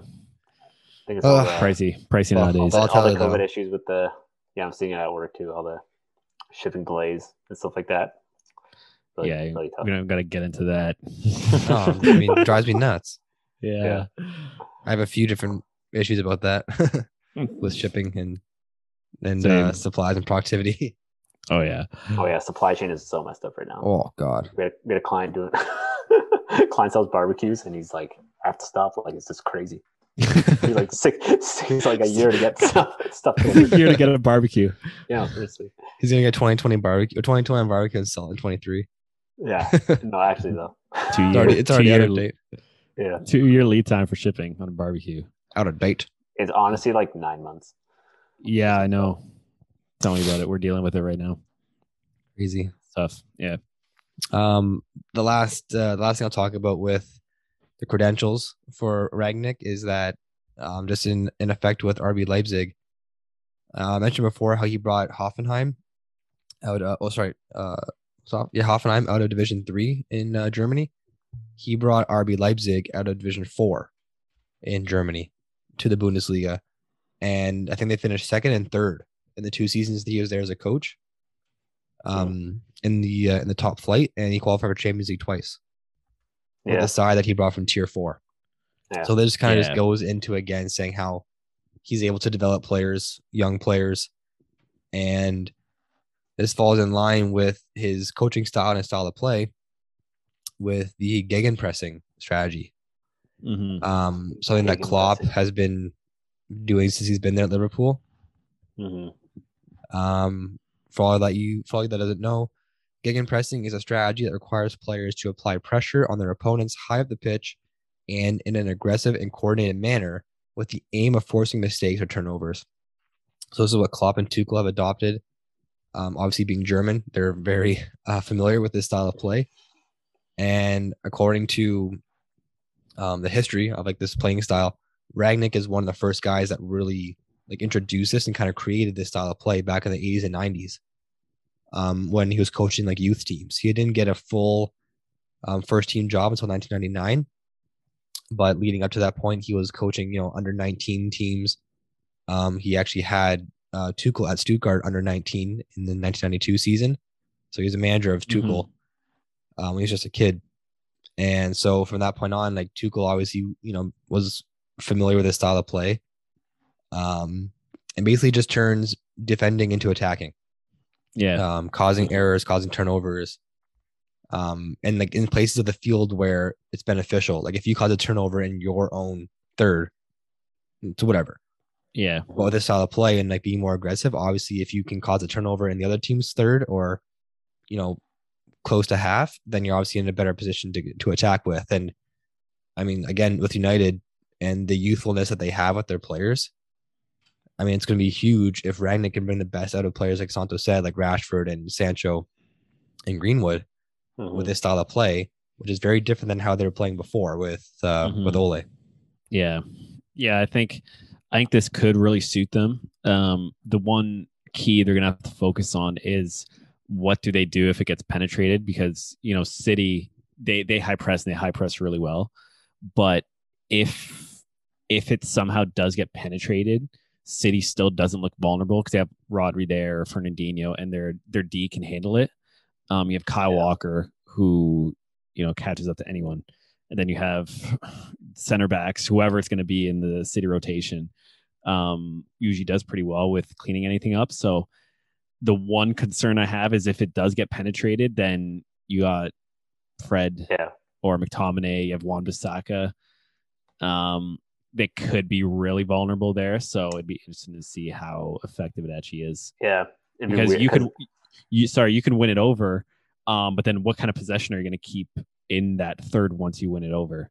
I think it's all Ugh. Pricey. Pricey Well, nowadays. I'll all the you though. COVID issues with the yeah, I'm seeing it at work too. All the shipping delays and stuff like that. Really, yeah. really tough. We don't got to get into that. Oh, I mean, it drives me nuts. yeah. I have a few different issues about that with shipping and and uh, supplies and productivity. Oh, yeah. Oh yeah, supply chain is so messed up right now. Oh God. We, had, we had a client doing client sells barbecues, and he's like, "I have to stop. Like, it's just crazy." He's like six, six like a year to get stuff stuff. delivered. You're to get a barbecue. Yeah, seriously. He's gonna get 2020 barbecue or 2020 barbecue and sell it 23. Yeah, no, actually though. Two It's already, it's already out two-year- of date. Yeah, Two year lead time for shipping on a barbecue. Out of date. it's honestly like nine months. Yeah, I know. Tell me about it. We're dealing with it right now. Crazy. stuff. Yeah. Um, the last uh, the last thing I'll talk about with the credentials for Rangnick is that um, just in in effect with RB Leipzig. Uh, I mentioned before how he brought Hoffenheim out. Uh, oh, sorry. Uh, so, yeah, Hoffenheim out of Division Three in uh, Germany. He brought RB Leipzig out of Division Four in Germany to the Bundesliga, and I think they finished second and third in the two seasons that he was there as a coach. Um, in the uh, in the top flight, and he qualified for Champions League twice with Yeah, the side that he brought from Tier Four. Yeah. So this kind of Yeah. just goes into again saying how he's able to develop players, young players, and this falls in line with his coaching style and style of play with the gegenpressing strategy. hmm Um, something that Klopp Gegenpressing. has been doing since he's been there at Liverpool. hmm Um, for all that you, for all you that doesn't know, gegenpressing is a strategy that requires players to apply pressure on their opponents high up the pitch and in an aggressive and coordinated manner with the aim of forcing mistakes or turnovers. So this is what Klopp and Tuchel have adopted. Um, obviously, being German, they're very uh, familiar with this style of play. And according to um, the history of like this playing style, Rangnick is one of the first guys that really like introduced this and kind of created this style of play back in the 80s and 90s um, when he was coaching like youth teams. He didn't get a full um, first team job until 1999, but leading up to that point, he was coaching you know under 19 teams. Um, he actually had uh, Tuchel at Stuttgart under 19 in the 1992 season, so he was a manager of Mhm. Tuchel um, when he was just a kid. And so from that point on, like Tuchel obviously, you know, was familiar with his style of play. Um, and basically just turns defending into attacking, Yeah. um, causing errors, causing turnovers. Um, and like in places of the field where it's beneficial, like if you cause a turnover in your own third, to whatever. yeah. But with this style of play and like being more aggressive, obviously, if you can cause a turnover in the other team's third or, you know, close to half, then you're obviously in a better position to to attack with. And I mean, again, with United and the youthfulness that they have with their players, I mean, it's going to be huge if Rangnick can bring the best out of players like Santos said, like Rashford and Sancho and Greenwood Mhm. with this style of play, which is very different than how they were playing before with uh, with Mhm. Ole. Yeah. Yeah, I think I think this could really suit them. Um, the one key they're gonna have to focus on is what do they do if it gets penetrated? Because you know, City they they high press and they high press really well, but if if it somehow does get penetrated, City still doesn't look vulnerable because they have Rodri there, Fernandinho, and their their D can handle it. Um, you have Kyle Yeah. Walker who you know catches up to anyone, and then you have center backs, whoever it's going to be in the City rotation. Um, usually does pretty well with cleaning anything up. So the one concern I have is if it does get penetrated, then you got Fred Yeah. or McTominay, you have Wan Bissaka. Um, they could be really vulnerable there. So it'd be interesting to see how effective it actually is. Yeah. Be Because weird you could, you sorry, you can win it over. Um, but then what kind of possession are you going to keep in that third once you win it over?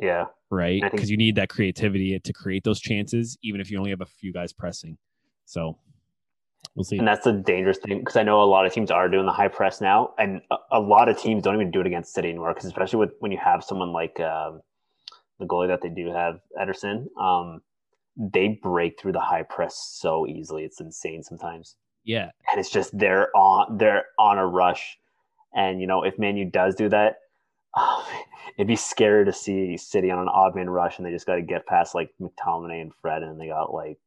Yeah. Right? I think- Because you need that creativity to create those chances, even if you only have a few guys pressing. So we'll see. And that's the dangerous thing because I know a lot of teams are doing the high press now, and a, a lot of teams don't even do it against City anymore. Because especially with when you have someone like um, the goalie that they do have, Ederson, um, they break through the high press so easily. It's insane sometimes, yeah. and it's just they're on they're on a rush. And you know, if Manu does do that, oh, it'd be scary to see City on an odd man rush, and they just got to get past like McTominay and Fred, and they got like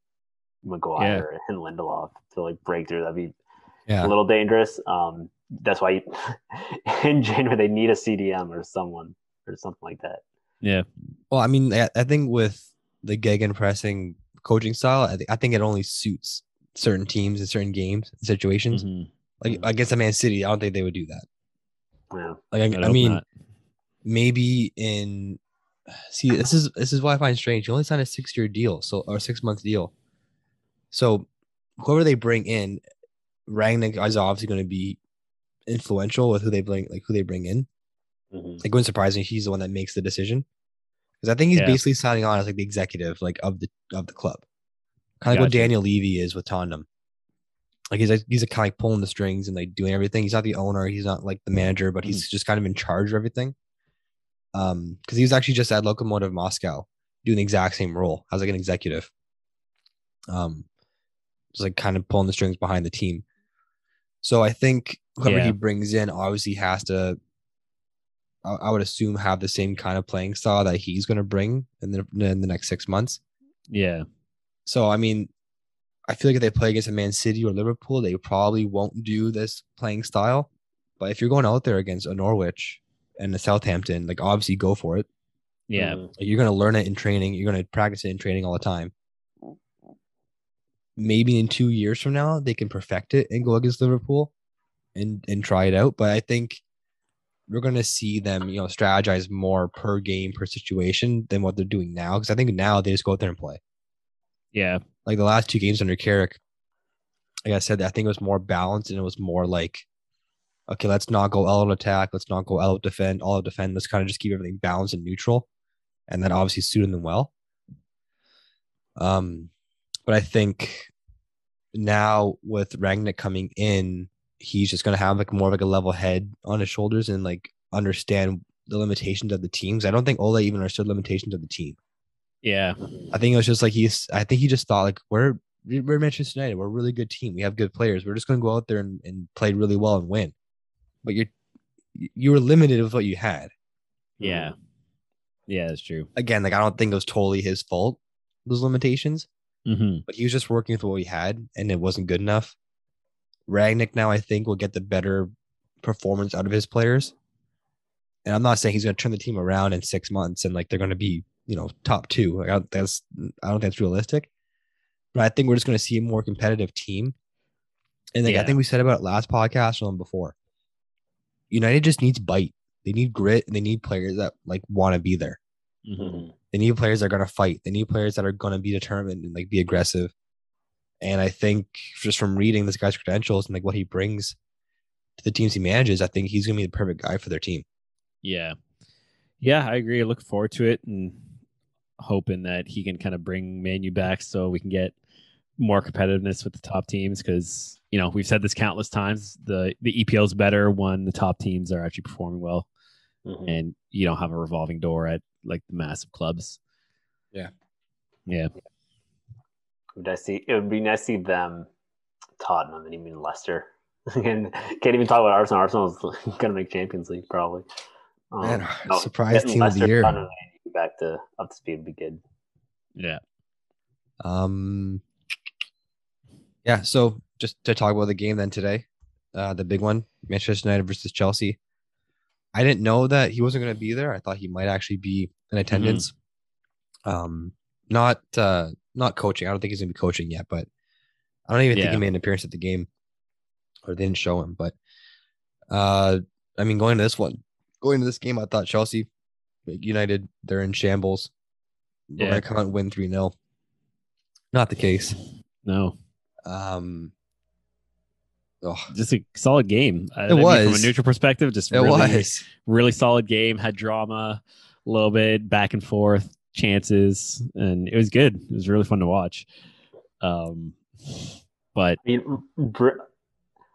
Maguire and Lindelof to like break through. That'd be Yeah. a little dangerous. Um, that's why in January they need a CDM or someone or something like that. Yeah. Well, I mean, I, I think with the gegenpressing coaching style, I, think I think it only suits certain teams in certain games and situations. Mhm. Like against a Man City, I don't think they would do that. Yeah, Like I'd I, I mean, not. maybe in see this is this is what I find strange. You only signed a six year deal, so or six month deal. So whoever they bring in, Rangnick is obviously going to be influential with who they bring, like who they bring in. Mhm. It wouldn't surprise me he's the one that makes the decision. because I think he's Yeah. basically signing on as like the executive like of the of the club, kind of like what Daniel Levy is with Tottenham. Like he's like, he's like kind of like pulling the strings and like doing everything. He's not the owner. He's not like the manager, but he's just kind of in charge of everything. Um, because he was actually just at Lokomotiv Moscow doing the exact same role as like an executive. Um, just like kind of pulling the strings behind the team. So I think whoever Yeah. he brings in obviously has to. I, I would assume have the same kind of playing style that he's going to bring in the in the next six months. Yeah. So I mean, I feel like if they play against a Man City or Liverpool, they probably won't do this playing style. But if you're going out there against a Norwich and a Southampton, like obviously go for it. Yeah. Mm. Like, you're going to learn it in training. You're going to practice it in training all the time. Maybe in two years from now, they can perfect it and go against Liverpool and and try it out. But I think we're going to see them, you know, strategize more per game per situation than what they're doing now. Because I think now they just go out there and play Yeah. like the last two games under Carrick, like I said, I think it was more balanced and it was more like, okay, let's not go all out attack, let's not go out defend, all out defend. Let's kind of just keep everything balanced and neutral, and then obviously suiting them well. Um, but I think now with Rangnick coming in, he's just gonna have like more of like a level head on his shoulders and like understand the limitations of the teams. I don't think Ole even understood limitations of the team. Yeah. I think it was just like he's. I think he just thought like we're we're Manchester United. We're a really good team. We have good players. We're just going to go out there and, and play really well and win. But you're you were limited with what you had. Yeah. Yeah, that's true. Again, like I don't think it was totally his fault those limitations, hmm but he was just working with what he had, and it wasn't good enough. Rangnick now I think will get the better performance out of his players. And I'm not saying he's going to turn the team around in six months and like they're going to be, you know, top two. Like I don't, that's I don't think that's realistic. But I think we're just going to see a more competitive team. And like I think we said about it last podcast or before. United just needs bite. They need grit and they need players that like want to be there. hmm Mhm. They need players that are going to fight. They need players that are going to be determined and like be aggressive. And I think just from reading this guy's credentials and like what he brings to the teams he manages, I think he's going to be the perfect guy for their team. Yeah. Yeah, I agree. I look forward to it and hoping that he can kind of bring Manu back so we can get more competitiveness with the top teams because you know we've said this countless times the the EPL is better when the top teams are actually performing well Mhm. and you don't have a revolving door at like the massive clubs. Yeah. Yeah. Would I see? It would be nice to see them, Tottenham, and even Leicester. and can't even talk about Arsenal. Arsenal's gonna make Champions League probably. Um, Man, no, surprise getting team of the year. Tottenham, back to up to speed would be good. Yeah. Um, yeah. So just to talk about the game then today, uh, the big one, Manchester United versus Chelsea. I didn't know that he wasn't going to be there. I thought he might actually be in attendance. Um, not uh, not coaching. I don't think he's going to be coaching yet, but I don't even think he made an appearance at the game, or they didn't show him. But uh, I mean, going to this one, going to this game, I thought Chelsea, United, they're in shambles. Yeah. going to come out and win three 0 Not the case. No. Um, oh, Just a solid game. It I mean, from a neutral perspective. Just it really, was. really solid game. Had drama, a little bit back and forth, chances, and it was good. It was really fun to watch. Um, but I mean, Br-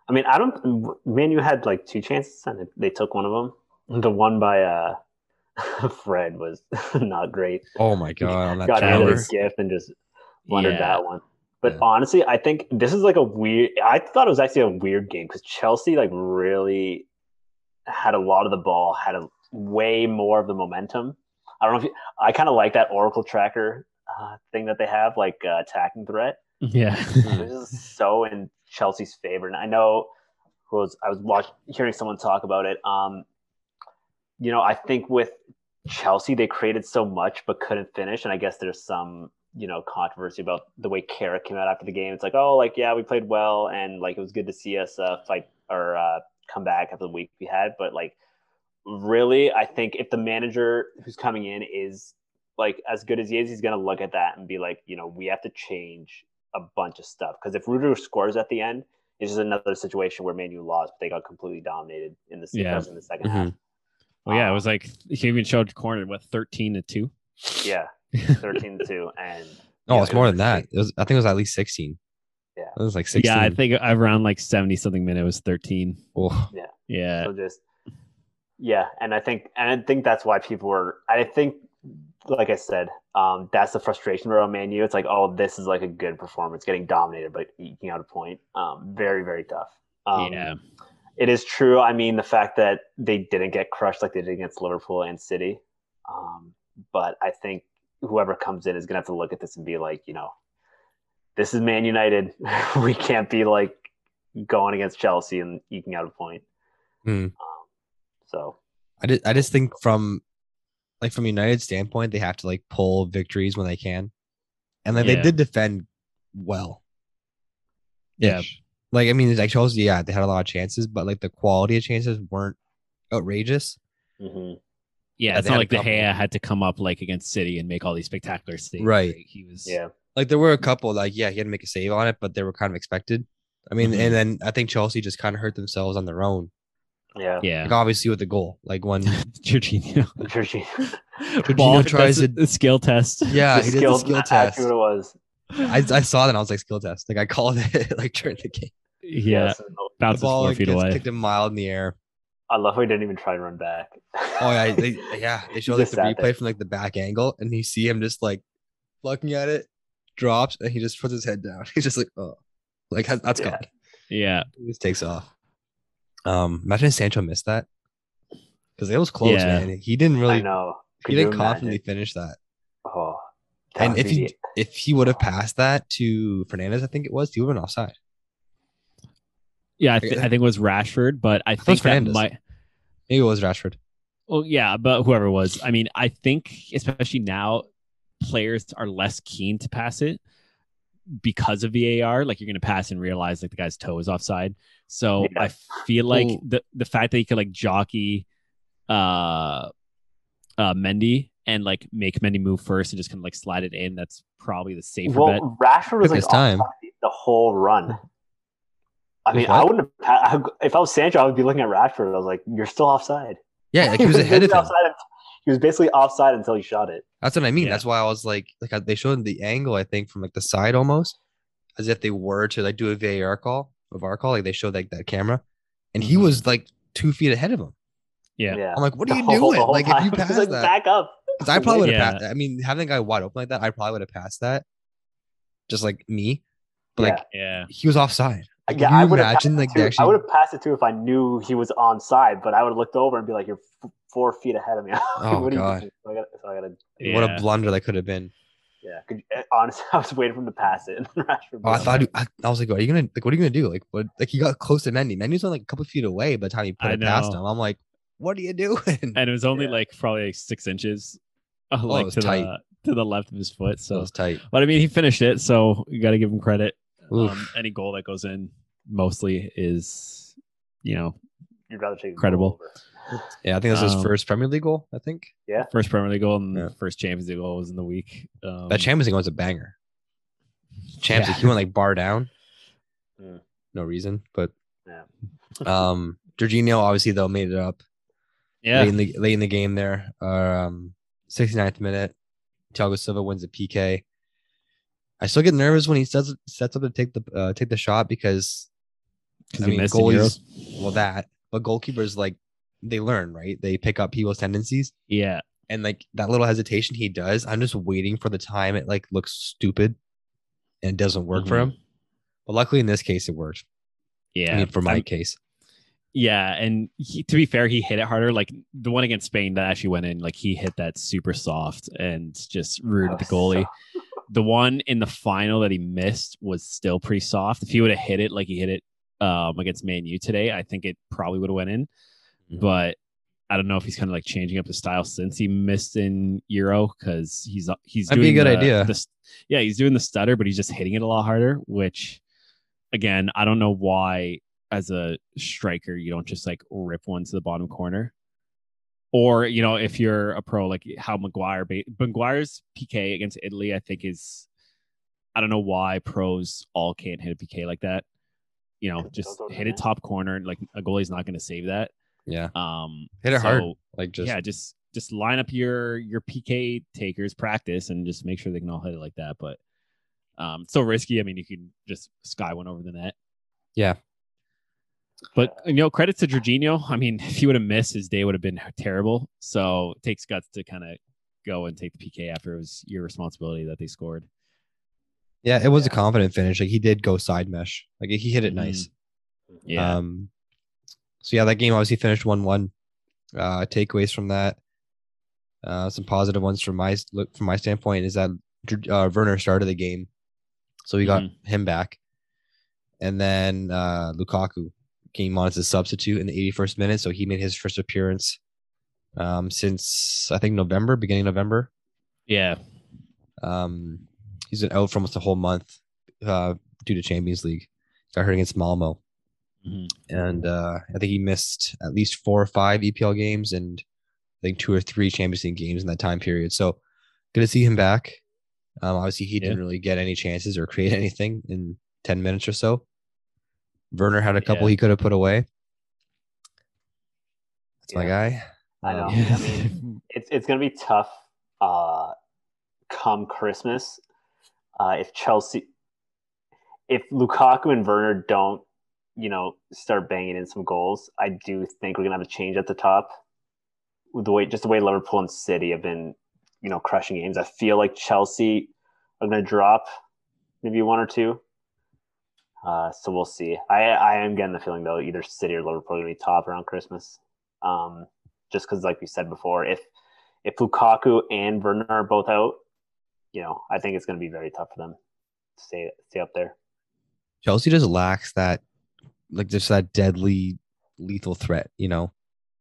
I mean, I don't. Manu had like two chances, and they- they took one of them. The one by uh, Fred was not great. Oh my god! On that Got hit turnover. a gift and just blundered Yeah. that one. But Yeah. honestly, I think this is like a weird. I thought it was actually a weird game because Chelsea like really had a lot of the ball, had a way more of the momentum. I don't know if you, I kind of like that Oracle tracker uh, thing that they have, like uh, attacking threat. yeah, This is so in Chelsea's favor, and I know who was I was watching, hearing someone talk about it. Um, you know, I think with Chelsea, they created so much but couldn't finish, and I guess there's some you know controversy about the way Carrick came out after the game. It's like, oh, like yeah, we played well, and like it was good to see us uh, fight or uh, come back after the week we had, but like really, I think if the manager who's coming in is like as good as he is, he's going to look at that and be like, you know, we have to change a bunch of stuff because if Rudiger scores at the end, it's just another situation where Manu lost, but they got completely dominated in the, Yeah. in the 2nd Mhm. half. well, yeah, it Um, was like he even showed corner what thirteen to two. Yeah, thirteen to two, and No, Yeah, it's it more was than that. It was, I think it was at least 16. Yeah. It was like 16. Yeah, I think around like seventy something minute it was thirteen. Oh, Yeah, Yeah, so just yeah, and I think and I think that's why people were. I think, like I said, um, that's the frustration around Man U. It's like, oh, this is like a good performance, getting dominated but eking out a point. Um, very very tough. Um, yeah, it is true. I mean, the fact that they didn't get crushed like they did against Liverpool and City. Um, but I think whoever comes in is going to have to look at this and be like, you know, this is Man United. we can't be like going against Chelsea and eking out a point. Hmm. Um, so, I just, I just think from like from United standpoint, they have to like pull victories when they can, and like they did defend well. Yeah. Like I mean, like Chelsea, yeah, they had a lot of chances, but like the quality of chances weren't outrageous. mhm. yeah. Yeah, It's not like De couple. Gea had to come up like against City and make all these spectacular saves. Right. He was. yeah, Like there were a couple, like yeah, he had to make a save on it, but they were kind of expected. I mean, Mhm. and then I think Chelsea just kind of hurt themselves on their own. Yeah. Yeah. Like obviously with the goal, like when Jorginho. Jorginho. Ball, tries that's to- a skill test. yeah, The he did the skill- skill test. what it was. I, I saw that and I was like skill test. Like I called it like during the game. Yeah. Yes, and The Bounces ball four like, feet gets away. kicked a mile in the air. I love how he didn't even try to run back. Oh yeah, they, yeah. They show like the replay there. from like the back angle, and you see him just like looking at it, drops, and he just puts his head down. He's just like, oh, like that- that's Yeah. gone. Yeah. He just takes off. Um, imagine if Sancho missed that because it was close, Yeah. man. He didn't really. I know. he Could you didn't confidently imagine? finish that. Oh, that And if he the- if he would have passed that to Fernandes, I think it was, he would have been offside. Yeah. I, th- I think it was Rashford, but I it was think that might. Maybe it was Rashford. Well, yeah, but whoever it was, I mean, I think especially now, players are less keen to pass it because of VAR. Like you're going to pass and realize like the guy's toe is offside. So Yeah. I feel like Well- the the fact that he could like jockey, uh, uh, Mendy and like make Mendy move first and just kind of like slide it in. That's probably the safer bet. Well, Rashford was Took like his time. offside the whole run. I His mean, I wouldn't have. If I was Sancho, I would be looking at Rashford. I was like, "You're still offside." Yeah, like he was ahead of basically him. offside unt- He was basically offside until he shot it. That's what I mean. Yeah. That's why I was like, like they showed the angle, I think, from like the side almost, as if they were to like do a VAR call, a VAR call. Like they showed like that camera, and he Mhm. was like two feet ahead of him. Yeah. I'm like, what are The you whole- doing? the whole Like if you pass like, that, back up. I probably would have Yeah. passed. I mean, having a guy wide open like that, I probably would have passed that, just like me. But like Yeah. he was offside. Like, yeah, can you I would have imagine like too. they I would have passed it too if I knew he was on side, but I would have looked over and be like, "You're f- four feet ahead of me." Oh, What God. So I got, so I got to, What a blunder that could have been. yeah. Could, honestly, I was waiting for him to pass it. Rashford Oh, I thought it. I, I was like, are you gonna like what are you gonna do? Like what? Like he got close to Mendy. Mendy's only like a couple feet away by the time he put I it past him. I'm like, what are you doing? And it was only Yeah. like probably like six inches, uh, it like was to tight. the to the left of his foot. that So, was tight. but I mean, he finished it, so you got to give him credit. Um, any goal that goes in mostly is, you know, You'd rather take a goal Credible. Over. Yeah, I think that's his Um, first Premier League goal. I think Yeah. first Premier League goal and Yeah. first Champions League goal was in the week. Um, that Champions League was a banger. Champions League, he went like bar down. Mm. No reason, but Yeah. um, Jorginho obviously though made it up yeah, late in the late in the game there. Um, 69th minute, Thiago Silva wins the PK. I still get nervous when he sets sets up to take the uh, take the shot because because I mean, goalies, well, that, but goalkeepers like they learn, right? They pick up people's tendencies, Yeah, and like that little hesitation he does. I'm just waiting for the time it like looks stupid and doesn't work for Mhm. him. But luckily, in this case, it worked. yeah. I mean, for my I'm- case, Yeah, and he, to be fair, he hit it harder. Like the one against Spain that actually went in, like he hit that super soft and just rooted the goalie. The one in the final that he missed was still pretty soft. If he would have hit it like he hit it um, against Man U today, I think it probably would have went in. But I don't know if he's kind of like changing up his style since he missed in Euro because he's uh, he's That'd be a good the- idea. the- yeah, he's doing the stutter, but he's just hitting it a lot harder. Which, again, I don't know why as a striker you don't just like rip one to the bottom corner, or you know if you're a pro like how Maguire ba- Maguire's PK against Italy, I think is I don't know why pros all can't hit a PK like that. You know, just hit a top corner. Like a goalie's not going to save that. Yeah, Um, hit it hard, like just yeah, just just line up your your PK takers, practice, and just make sure they can all hit it like that. But um, it's so risky. I mean, you can just sky one over the net. Yeah. But you know, credit to Jorginho. I mean, if he would have missed, his day would have been terrible. So it takes guts to kind of go and take the PK after it was your responsibility that they scored. Yeah, it was a confident finish. Like he did go side mesh. Like he hit it nice. Yeah. Um, so yeah, that game obviously finished one one. Uh, takeaways from that. Uh, some positive ones from my look from my standpoint is that uh, Werner started the game, so we got him back, and then uh, Lukaku came on as a substitute in the 81st minute, so he made his first appearance um, since I think November, beginning November. yeah. Um, he's been out for almost a whole month uh, due to Champions League. Got hurt against Malmo Mhm. and uh, I think he missed at least four or five EPL games and I think two or three Champions League games in that time period. So good to see him back. Um, obviously, he didn't really get any chances or create anything in ten minutes or so. Werner had a couple Yeah. he could have put away. That's my guy. I know. I mean, it's it's gonna be tough. Uh, come Christmas, uh, if Chelsea, if Lukaku and Werner don't, you know, start banging in some goals, I do think we're gonna have a change at the top. With the way, just the way Liverpool and City have been, you know, crushing games. I feel like Chelsea are gonna drop maybe one or two. Uh, so we'll see. I I am getting the feeling though either City or Liverpool are gonna be top around Christmas. Um, just because, like we said before, if if Lukaku and Werner are both out, you know, I think it's to be very tough for them to stay stay up there. Chelsea just lacks that, like, just that deadly, lethal threat. You know,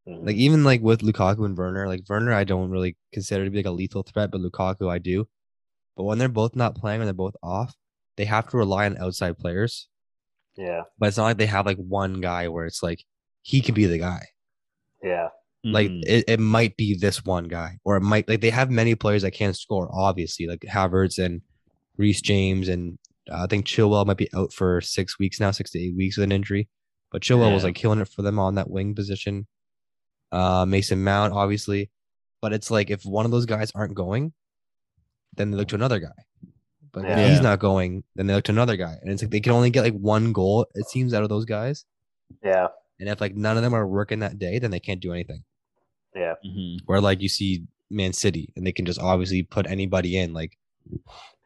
Mhm. like even like with Lukaku and Werner, like Werner, I don't really consider to be like a lethal threat, but Lukaku, I do. But when they're both not playing and they're both off, they have to rely on outside players. yeah, But it's not like they have like one guy where it's like he could be the guy. yeah, Like Mhm. it, it might be this one guy, or it might like they have many players that can score, obviously, like Havertz and Reece James, and I think Chilwell might be out for six weeks now, six to eight weeks with an injury. But Chilwell was like killing it for them on that wing position. Uh, Mason Mount, obviously, but it's like if one of those guys aren't going, then they look to another guy. But Yeah. if he's not going, then they look to another guy, and it's like they can only get like one goal. It seems out of those guys, yeah, and if like none of them are working that day, then they can't do anything yeah, Mhm. where like you see Man City and they can just obviously put anybody in. Like,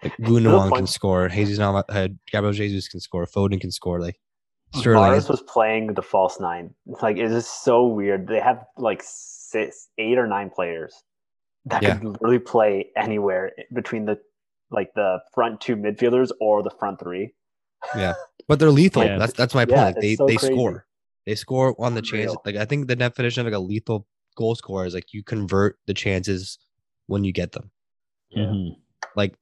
like Gundogan can score, Jesus Nava, uh, Gabriel Jesus can score, Foden can score. Like Sterling, Mahrez was playing the false nine. Like it's just so weird. They have like six, eight or nine players that Yeah. could literally play anywhere between the like the front two midfielders or the front three. Yeah, but they're lethal. Yeah. That's that's my point. Yeah, like they so they crazy. score, they score on the chance. Unreal. Like I think the definition of like a lethal goal scorer is like you convert the chances when you get them, Yeah. Mhm. like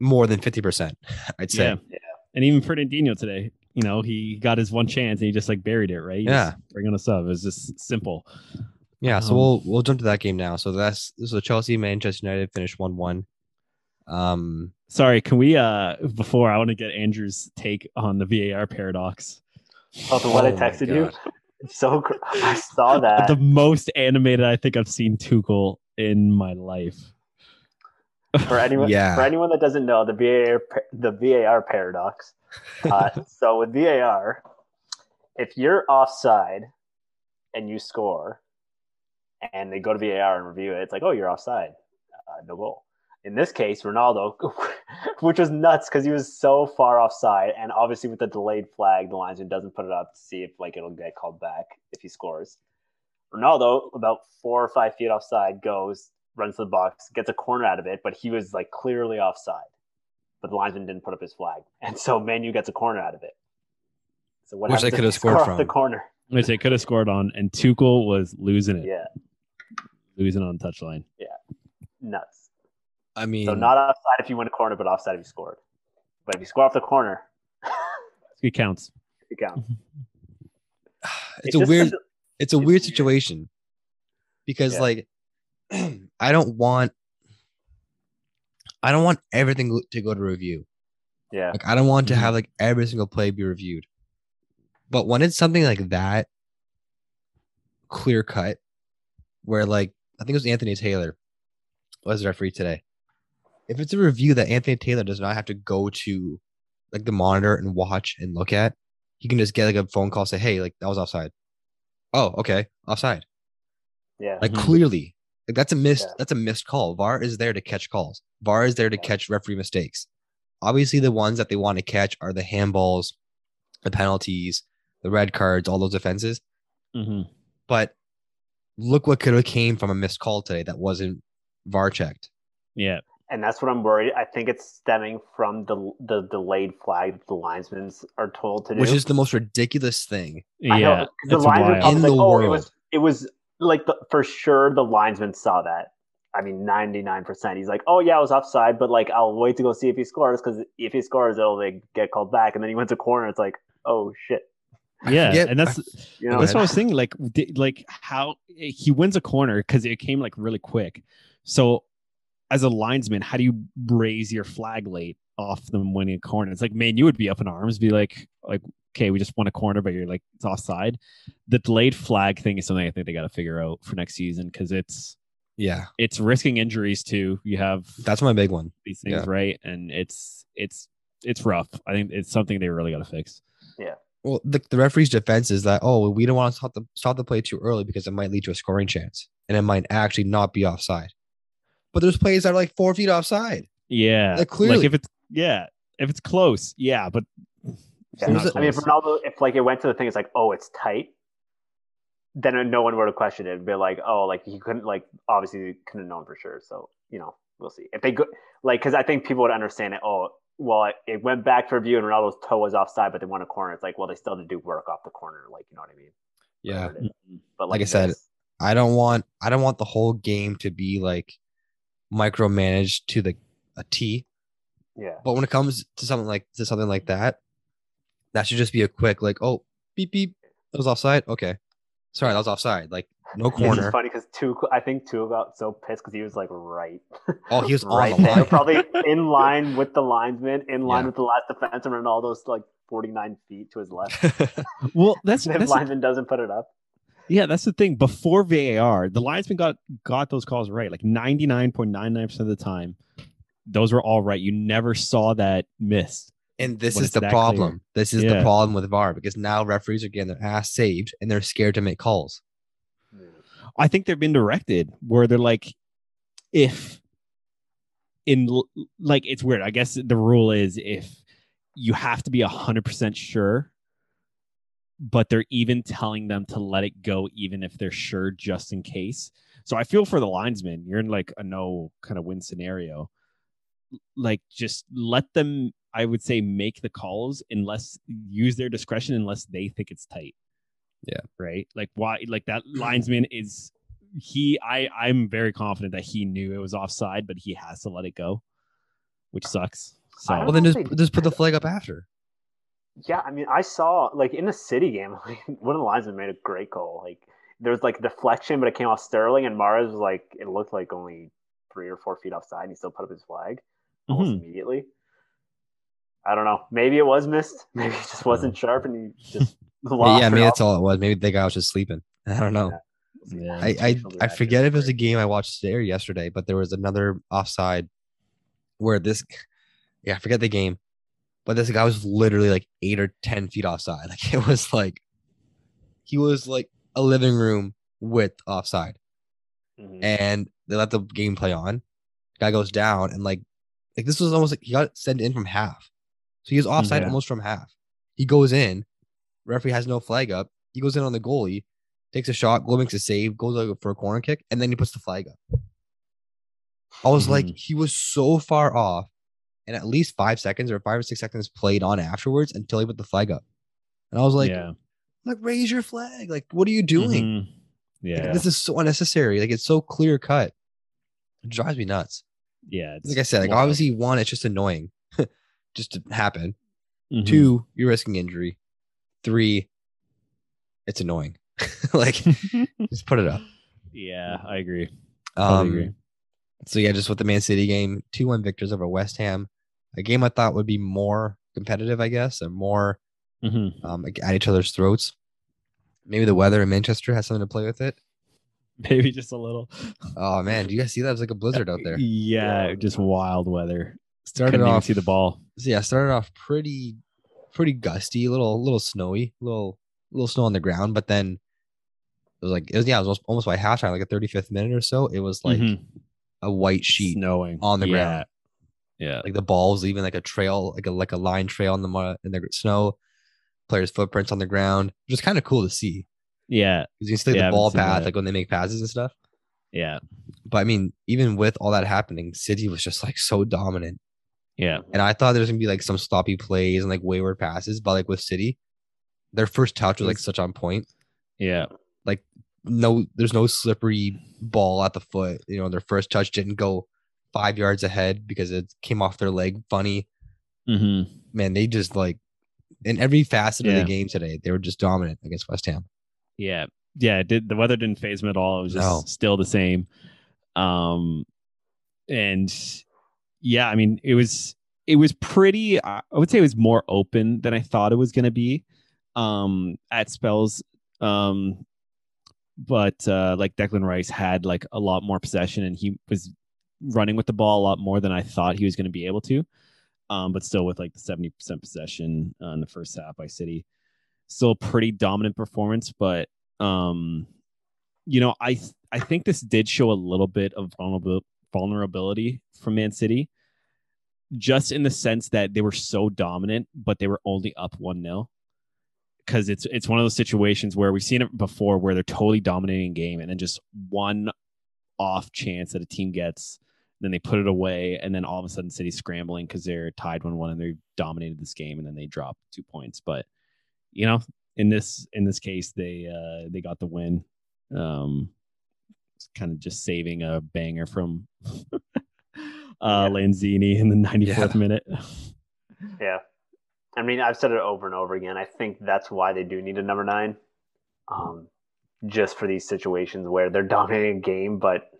more than fifty percent. I'd say. Yeah. Yeah. And even Fernandinho today, you know, he got his one chance and he just like buried it, right? He Yeah. just Bring on a sub. It's just simple. Yeah, so Um, we'll we'll jump to that game now. So that's so Chelsea Manchester United finished one one. Um, Sorry, can we uh before I want to get Andrew's take on the VAR paradox. Oh, the one I Oh texted you. So cr- I saw that. the most animated I think I've seen Tuchel in my life. For anyone Yeah. for anyone that doesn't know the VAR the VAR paradox. Uh, so with VAR, if you're offside and you score, and they go to VAR and review it, it's like, oh, you're offside, uh, no goal. In this case, Ronaldo, which was nuts because he was so far offside, and obviously with the delayed flag, the linesman doesn't put it up to see if like it'll get called back if he scores. Ronaldo, about four or five feet offside, goes, runs to the box, gets a corner out of it, but he was like clearly offside. But the linesman didn't put up his flag. And so Manu gets a corner out of it. So what Which they could have scored score from. the corner? Which they could have scored on, and Tuchel was losing it, Yeah, losing on the touchline. Yeah, nuts. I mean, So not offside if you win a corner, but offside if you scored. But if you score off the corner, It counts. it counts. it's a weird such it's a it's weird weird. situation because Yeah. like I don't want I don't want everything to go to review. yeah, Like I don't want to Mhm. have like every single play be reviewed. But when it's something like that clear cut where like I think it was Anthony Taylor was the referee today. If it's a review that Anthony Taylor does not have to go to like the monitor and watch and look at, he can just get like a phone call, say, "Hey, like that was offside." Oh, okay, offside. Yeah. Like Mhm. clearly, like that's a missed Yeah. that's a missed call. VAR is there to catch calls. VAR is there to Yeah. catch referee mistakes. Obviously, the ones that they want to catch are the handballs, the penalties, the red cards, all those offenses. hmm But look what could have came from a missed call today that wasn't VAR checked. Yeah. and that's what I'm worried. I think it's stemming from the the delayed flag that the linesmen are told to do. Which is the most ridiculous thing. I know, Yeah. 'cause the It's linesman wild. probably In like, the oh, it world. was it was like the, for sure the linesman saw that. I mean, ninety nine percent. He's like, oh yeah, I was offside, but like I'll wait to go see if he scores because if he scores, it'll like, get called back. And then he went to corner. It's like, oh shit. Yeah. forget- and that's You know, that's what I was thinking. Like, di- like how he wins a corner because it came like really quick. So, as a linesman, how do you raise your flag late off them winning a corner? It's like, man, you would be up in arms, be like, like, okay, we just won a corner, but you're like, it's offside. The delayed flag thing is something I think they got to figure out for next season because it's Yeah, it's risking injuries too. You have that's my big one. these things Yeah. right, and it's it's it's rough. I think it's something they really got to fix. Yeah. Well, the, the referee's defense is that oh, we don't want to stop the stop the play too early because it might lead to a scoring chance, and it might actually not be offside. But there's plays that are like four feet offside. Yeah, Like, clearly- if it's yeah, if it's close, yeah, but Yeah. It- I mean, if. Ronaldo, if like it went to the thing, it's like, oh, it's tight. Then no one would have questioned it. It'd be like, oh, like he couldn't, like obviously he couldn't have known for sure. So you know, we'll see if they go, like, because I think people would understand it. Oh, well, it, it went back for review and Ronaldo's toe was offside, but they won a corner. It's like, well, they still had to do work off the corner, like you know what I mean? Yeah, Whatever it is. Mhm. But Like I said, I don't want I don't want the whole game to be like micromanaged to the a T. yeah, But when it comes to something like to something like that, that should just be a quick like, oh, beep beep, that was offside. Okay, sorry, that was offside. Like no It's corner. just funny because two, I think two got so pissed because he was like right, Oh, he was on right the line. probably in line with the linesman, in line Yeah. with the last defense, and Ronaldo's like forty nine feet to his left. well, that's the that's the- lineman doesn't put it up. yeah, that's the thing. Before VAR, the linesman got got those calls right, like ninety nine point nine nine percent of the time. Those were all right. You never saw that miss. and this is the problem. clear. This is Yeah. the problem with VAR because now referees are getting their ass saved and they're scared to make calls. I think they've been directed where they're like, if in like it's weird. I guess the rule is if you have to be hundred percent sure, but they're even telling them to let it go, even if they're sure, just in case. So I feel for the linesman. You're in like a no kind of win scenario. Like just let them. I would say make the calls unless use their discretion unless they think it's tight Yeah. right? Like why like that mm-hmm. linesman is he I I'm very confident that he knew it was offside, but he has to let it go, which sucks. So Well, then just just put the flag up after. Yeah, I mean, I saw like in the city game, like, one of the linesmen made a great goal. Like there was like deflection, but it came off Sterling, and Mahrez was like it looked like only three or four feet offside, and he still put up his flag almost Mhm. immediately. I don't know. Maybe it was missed. Maybe it just wasn't sharp, and he just lost. yeah, it maybe off. that's all it was. Maybe the guy was just sleeping. I don't know. Yeah. I, I I forget if it was a game I watched today or yesterday, but there was another offside where this yeah, I forget the game. But this guy was literally like eight or ten feet offside. Like it was like he was like a living room width offside. Mhm. And they let the game play on. Guy goes down and like like this was almost like he got sent in from half. So he was offside Yeah. almost from half. He goes in, referee has no flag up. He goes in on the goalie, takes a shot, goal makes a save, goes out for a corner kick, and then he puts the flag up. I was like, Mhm. he was so far off, and at least five seconds or five or six seconds played on afterwards until he put the flag up. And I was like, yeah. like raise your flag. Like, what are you doing? Mhm. Like, Yeah. This is so unnecessary. Like it's so clear cut. It drives me nuts. Yeah. it's Like I said, like wild. obviously one, it's just annoying just to happen. Mhm. Two, you're risking injury. Three, it's annoying. like just put it up. yeah, I agree. Totally Um, agree. so yeah, just with the Man City game, two one victors over West Ham. A game I thought would be more competitive, I guess, or more Mhm. um at each other's throats. Maybe the weather in Manchester has something to play with it. maybe just a little. Oh man, do you guys see that? It was like a blizzard out there. Yeah, Yeah. just wild weather. Started Couldn't even off see the ball. So yeah, started off pretty pretty gusty, a little little snowy, little little snow on the ground, but then it was like it was yeah, it was almost, almost by halftime, like a 35th minute or so. It was like Mhm. a white sheet. snowing on the yeah. ground. Yeah, Like the ball was leaving like a trail, like a like a line trail in the mud in the snow, players' footprints on the ground. Which is kind of cool to see. Yeah, Because you can see Yeah, the ball path, that. like when they make passes and stuff. yeah, But I mean, even with all that happening, City was just like so dominant. yeah. And I thought there was gonna be like some sloppy plays and like wayward passes, but like with City, their first touch was like such on point. Yeah, Like No, there's no slippery ball at the foot. You know, their first touch didn't go five yards ahead because it came off their leg funny. hmm Man, they just like in every facet of the game today, they were just dominant against West Ham. Yeah, yeah. It did the weather didn't faze him at all? It was just No. still the same. Um, and yeah, I mean, it was it was pretty. I would say it was more open than I thought it was going to be. Um, at spells. Um, but uh, like Declan Rice had like a lot more possession, and he was running with the ball a lot more than I thought he was going to be able to. Um, but still with like the seventy percent possession uh, in the first half by City, still pretty dominant performance. But um, you know, I th- I think this did show a little bit of vulnerability from Man City, just in the sense that they were so dominant, but they were only up one 0 because it's it's one of those situations where we've seen it before where they're totally dominating game and then just one off chance that a team gets then they put it away and then all of a sudden city's scrambling because they're tied 1-1 and they dominated this game and then they drop two points but you know in this in this case they uh they got the win um kind of just saving a banger from uh lanzini in the 94th Yeah. minute Yeah. I mean, I've said it over and over again. I think that's why they do need a number nine. Um, just for these situations where they're dominating a game, but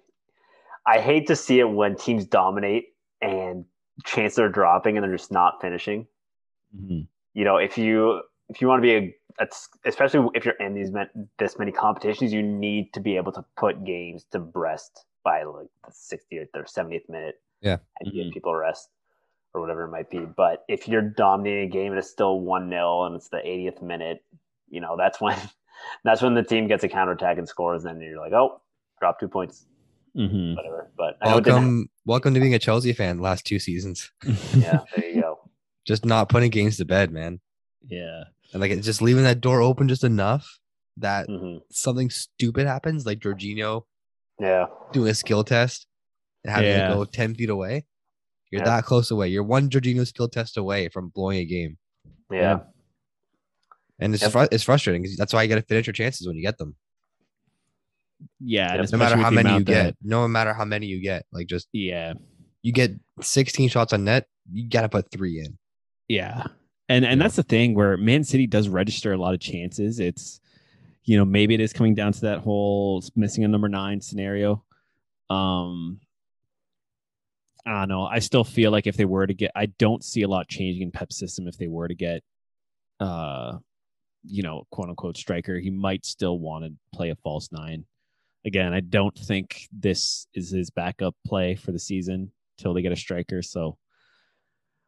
I hate to see it when teams dominate and chances are dropping and they're just not finishing. Mhm. You know, if you if you want to be a, a especially if you're in these this many competitions, you need to be able to put games to rest by like the 60th or 70th minute. Yeah. and give people rest or whatever it might be. But if you're dominating a game and it's still one 0 and it's the 80th minute, you know that's when that's when the team gets a counterattack and scores. And you're like, oh, drop two points, Mhm. whatever. But I know it didn't Welcome, welcome to being a Chelsea fan. Last two seasons, yeah, there you go. just not putting games to bed, man. yeah And like it's just leaving that door open just enough that hmm something stupid happens, like Jorginho Yeah, doing a skill test and having Yeah. to go 10 feet away. You're Yeah. that close away. You're one Jorginho skill test away from blowing a game. yeah, Yeah. And it's Yep. fru- it's frustrating because that's why you got to finish your chances when you get them. yeah and No No matter how many you get, that- no matter how many you get, like just yeah you get 16 shots on net, you got to put three in. Yeah. And and Yeah. that's the thing where Man City does register a lot of chances. It's you know, maybe it is coming down to that whole missing a number 9 scenario. Um I don't know. I still feel like if they were to get I don't see a lot changing in Pep's system if they were to get uh you know, quote unquote striker. He might still want to play a false 9. Again, I don't think this is his backup play for the season till they get a striker, so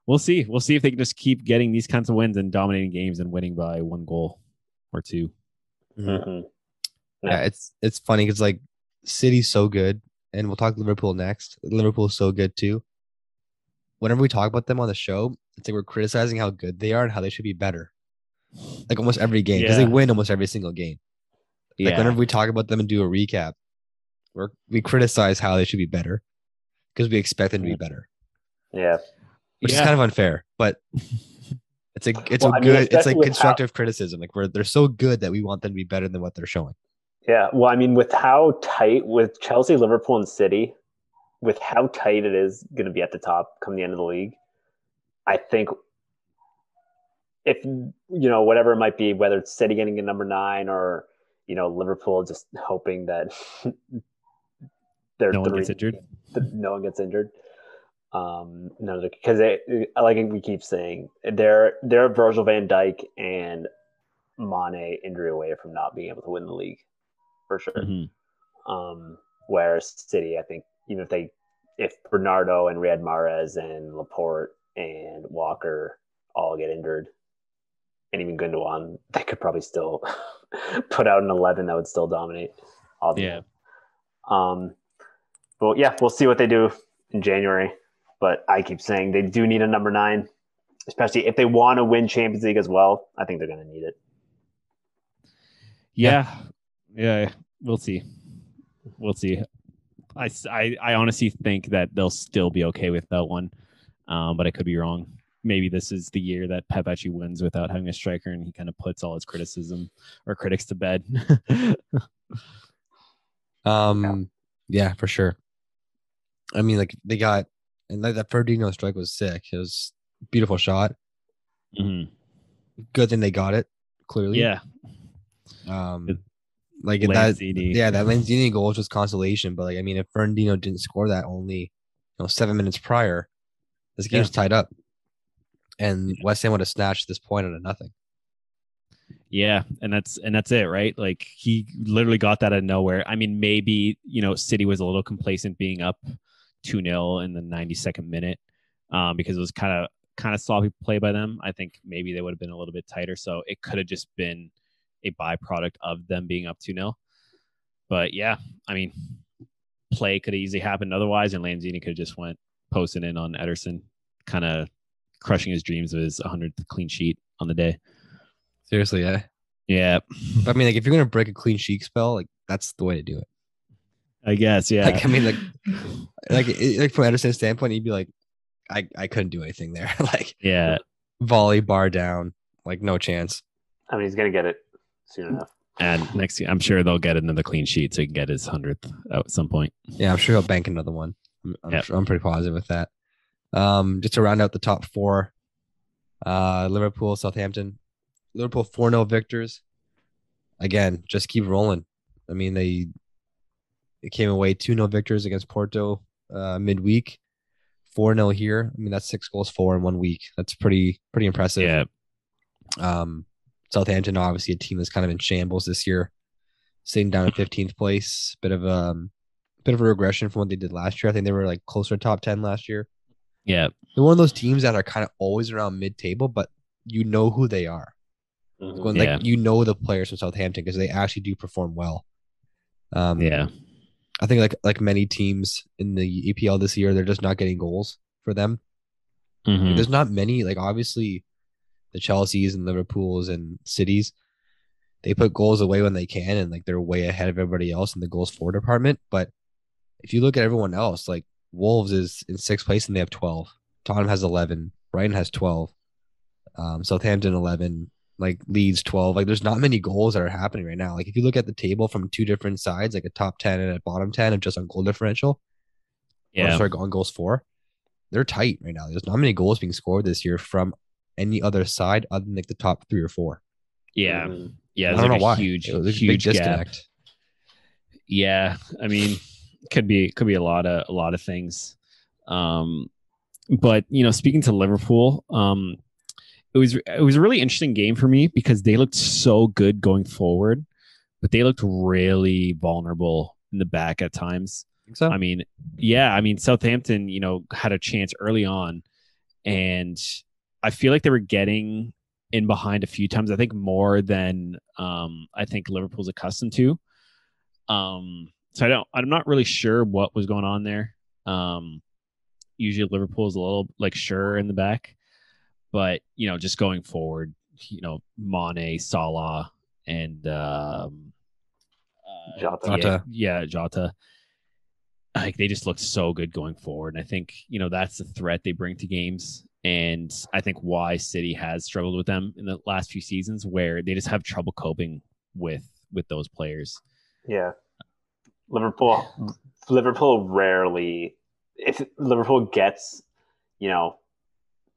we'll see. We'll see if they can just keep getting these kinds of wins and dominating games and winning by one goal or two. hmm Yeah, it's it's funny because like City's so good, and we'll talk Liverpool next. Liverpool's so good too. Whenever we talk about them on the show, it's like we're criticizing how good they are and how they should be better. Like almost every game because Yeah. they win almost every single game. Like whenever we talk about them and do a recap, we're, we criticize how they should be better because we expect them to be better, yeah. Which Yeah. is kind of unfair. But it's a it's Well, a I mean, good it's like with how- constructive criticism. Like we're they're so good that we want them to be better than what they're showing. Yeah, well, I mean, with how tight with Chelsea, Liverpool, and City, with how tight it is going to be at the top come the end of the league, I think if you know whatever it might be, whether it's City getting a number nine or you know Liverpool just hoping that they're no one gets injured. no one gets injured. Um, no, because they, like we keep saying, they're they're Virgil Van Dijk and Mane injury away from not being able to win the league, for sure. Mhm. Um, whereas City, I think even if they if Bernardo and Riyad Mahrez and Laporte and Walker all get injured, and even Gundogan, they could probably still put out an eleven that would still dominate. All the Yeah. Um, but yeah, we'll see what they do in January. But I keep saying they do need a number nine, especially if they want to win Champions League as well. I think they're going to need it. Yeah. yeah, We'll see. We'll see. I, I, I honestly think that they'll still be okay with that one, um, but I could be wrong. Maybe this is the year that Pep actually wins without having a striker, and he kind of puts all his criticism or critics to bed. Um, yeah. for sure. I mean, like they got and like that Fernandinho strike was sick. It was a beautiful shot. Mhm. Good thing they got it. Clearly, Yeah, Um, Good. like that. Yeah, that Lanzini goal was just consolation. But like, I mean, if Fernandinho didn't score that only, you know, seven minutes prior, this game's tied up, and West Ham would have snatched this point out of nothing. Yeah, and that's and that's it, right? Like he literally got that out of nowhere. I mean, maybe you know City was a little complacent being up two 0 in the 92nd minute, um, because it was kind of kind of sloppy play by them. I think maybe they would have been a little bit tighter, so it could have just been a byproduct of them being up two 0 But yeah, I mean, play could have easily happened otherwise, and Lanzini could have just went posting in on Ederson, kind of crushing his dreams of his 100th clean sheet on the day. Seriously, yeah. Yeah, I mean, like, if you're gonna break a clean sheet spell, like that's the way to do it. I guess. Yeah. Like, I mean, like, like, like from Ederson's standpoint, he'd be like, I, I couldn't do anything there. like, yeah. volley bar down, like no chance. I mean, he's going to get it soon enough. And next year, I'm sure they'll get another clean sheet so he can get his hundredth out at some point. Yeah, I'm sure he'll bank another one. I'm, I'm, Yep. sure, I'm pretty positive with that. Um, just to round out the top four, uh, Liverpool, Southampton, Liverpool four 0 victors. Again, just keep rolling. I mean, they they came away two 0 victors against Porto uh, midweek, four 0 here. I mean, that's six goals four in one week. That's pretty pretty impressive. Yeah. Um, Southampton, obviously a team that's kind of in shambles this year, sitting down in 15th place. Bit of a um, bit of a regression from what they did last year. I think they were like closer to top 10 last year. Yeah. They're one of those teams that are kind of always around mid-table, but you know who they are. Mhm. When Yeah. like you know the players from Southampton because they actually do perform well. Um, Yeah. I think like like many teams in the EPL this year, they're just not getting goals for them. Mhm. There's not many, like obviously the Chelseas and Liverpools and cities, they put goals away when they can and like they're way ahead of everybody else in the goals for department. But if you look at everyone else, like Wolves is in sixth place and they have 12. Tottenham has 11. Brighton has 12. Um, Southampton 11. Like Leeds 12. Like there's not many goals that are happening right now. Like if you look at the table from two different sides, like a top 10 and a bottom 10 of just on goal differential, or Yeah. sorry, on goals for, they're tight right now. There's not many goals being scored this year from any other side other than like the top three or four. Yeah. Mhm. Yeah. I don't like know a why. huge, It was a big huge gap. Yeah. I mean, could be could be a lot of a lot of things. Um, but you know, speaking to Liverpool, um, it was it was a really interesting game for me because they looked so good going forward, but they looked really vulnerable in the back at times. So? I mean, yeah, I mean Southampton, you know, had a chance early on, and I feel like they were getting in behind a few times. I think more than um, I think Liverpool's accustomed to. Um, so I don't, I'm not really sure what was going on there. Um, usually Liverpool's a little like sure in the back, but you know, just going forward, you know, Mane, Salah, and um, uh, Jota. yeah, Jota. yeah, Jota. Like they just look so good going forward, and I think you know that's the threat they bring to games, and I think why City has struggled with them in the last few seasons, where they just have trouble coping with with those players. Yeah. Liverpool Liverpool rarely if Liverpool gets, you know,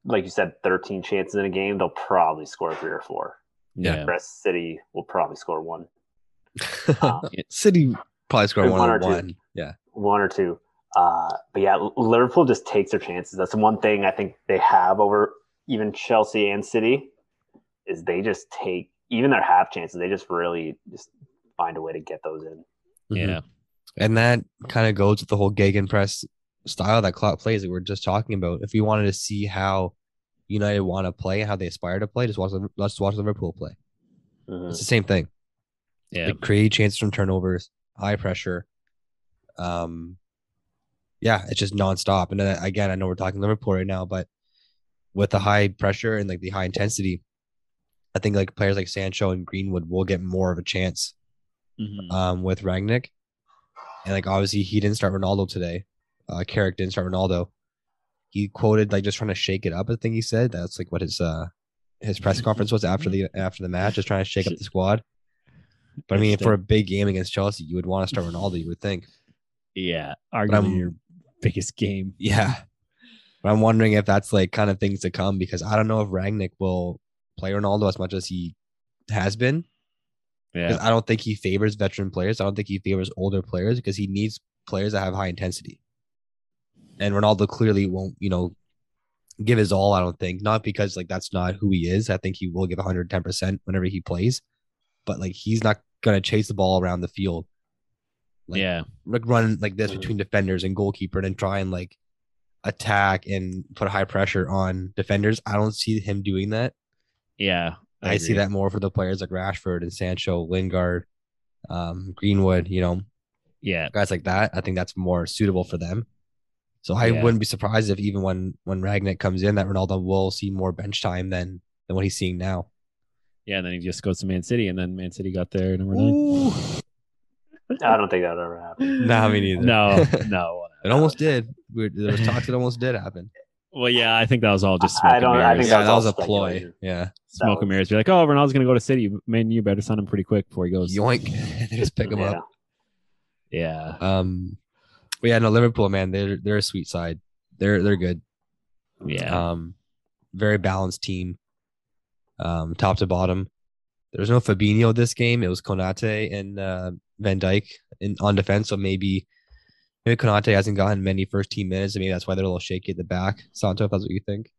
like you said, 13 chances in a game, they'll probably score three or four. Yeah, Whereas City will probably score one. Um, City probably score one, One on or two. one. Yeah. one or two. Uh, but yeah, Liverpool just takes their chances. That's the one thing I think they have over even Chelsea and City is they just take even their half chances. They just really just find a way to get those in. Mhm. yeah, And that kind of goes with the whole Gegenpress style that Klopp plays that we are just talking about. If we wanted to see how United want to play and how they aspire to play, just watch let's watch Liverpool play. Mhm. It's the same thing. Yeah. Like create chances from turnovers, high pressure. Um, yeah, it's just nonstop. And then again, I know we're talking Liverpool right now, but with the high pressure and like the high intensity, I think like players like Sancho and Greenwood will get more of a chance Mhm. um, with Rangnick. And like obviously he didn't start Ronaldo today. Uh, Carrick didn't start Ronaldo. He quoted like just trying to shake it up. I think he said that's like what his uh his press conference was after the after the match, just trying to shake up the squad. But I mean, for a big game against Chelsea, you would want to start Ronaldo. You would think, yeah, arguably your biggest game. yeah. But I'm wondering if that's like kind of things to come because I don't know if Rangnick will play Ronaldo as much as he has been. Yeah. I don't think he favors veteran players. I don't think he favors older players because he needs players that have high intensity. And Ronaldo clearly won't, you know, give his all. I don't think not because like that's not who he is. I think he will give 110 percent whenever he plays, but like he's not gonna chase the ball around the field, like yeah. like run like this Mhm. between defenders and goalkeeper, and then try and like attack and put high pressure on defenders. I don't see him doing that. Yeah. I, see that more for the players like Rashford and Sancho, Lingard, um, Greenwood, you know, Yeah. guys like that. I think that's more suitable for them. So I Yeah. wouldn't be surprised if even when when Rangnick comes in, that Ronaldo will see more bench time than than what he's seeing now. Yeah. And then he just goes to Man City, and then Man City got their number nine. I don't think that'll ever happen. Nah, me neither. No, no. It almost did. We, there was talks it almost did happen. Well, yeah, I think that was all just smoke I don't- and I mirrors. think Yeah, that's that was a ploy. Yeah, smoke and mirrors. Be like, oh, Ronaldo's gonna go to City. Man, you better sign him pretty quick before he goes. yoink. they just pick him Yeah. up. Yeah. Um, but yeah, no Liverpool man, they're they're a sweet side. They're they're good. Yeah. Um, very balanced team. Um, top to bottom. There was no Fabinho this game. It was Konate and uh, Van Dijk in on defense. So maybe maybe Konate hasn't gotten many first team minutes. and maybe that's why they're a little shaky at the back. Santo, if that's what you think.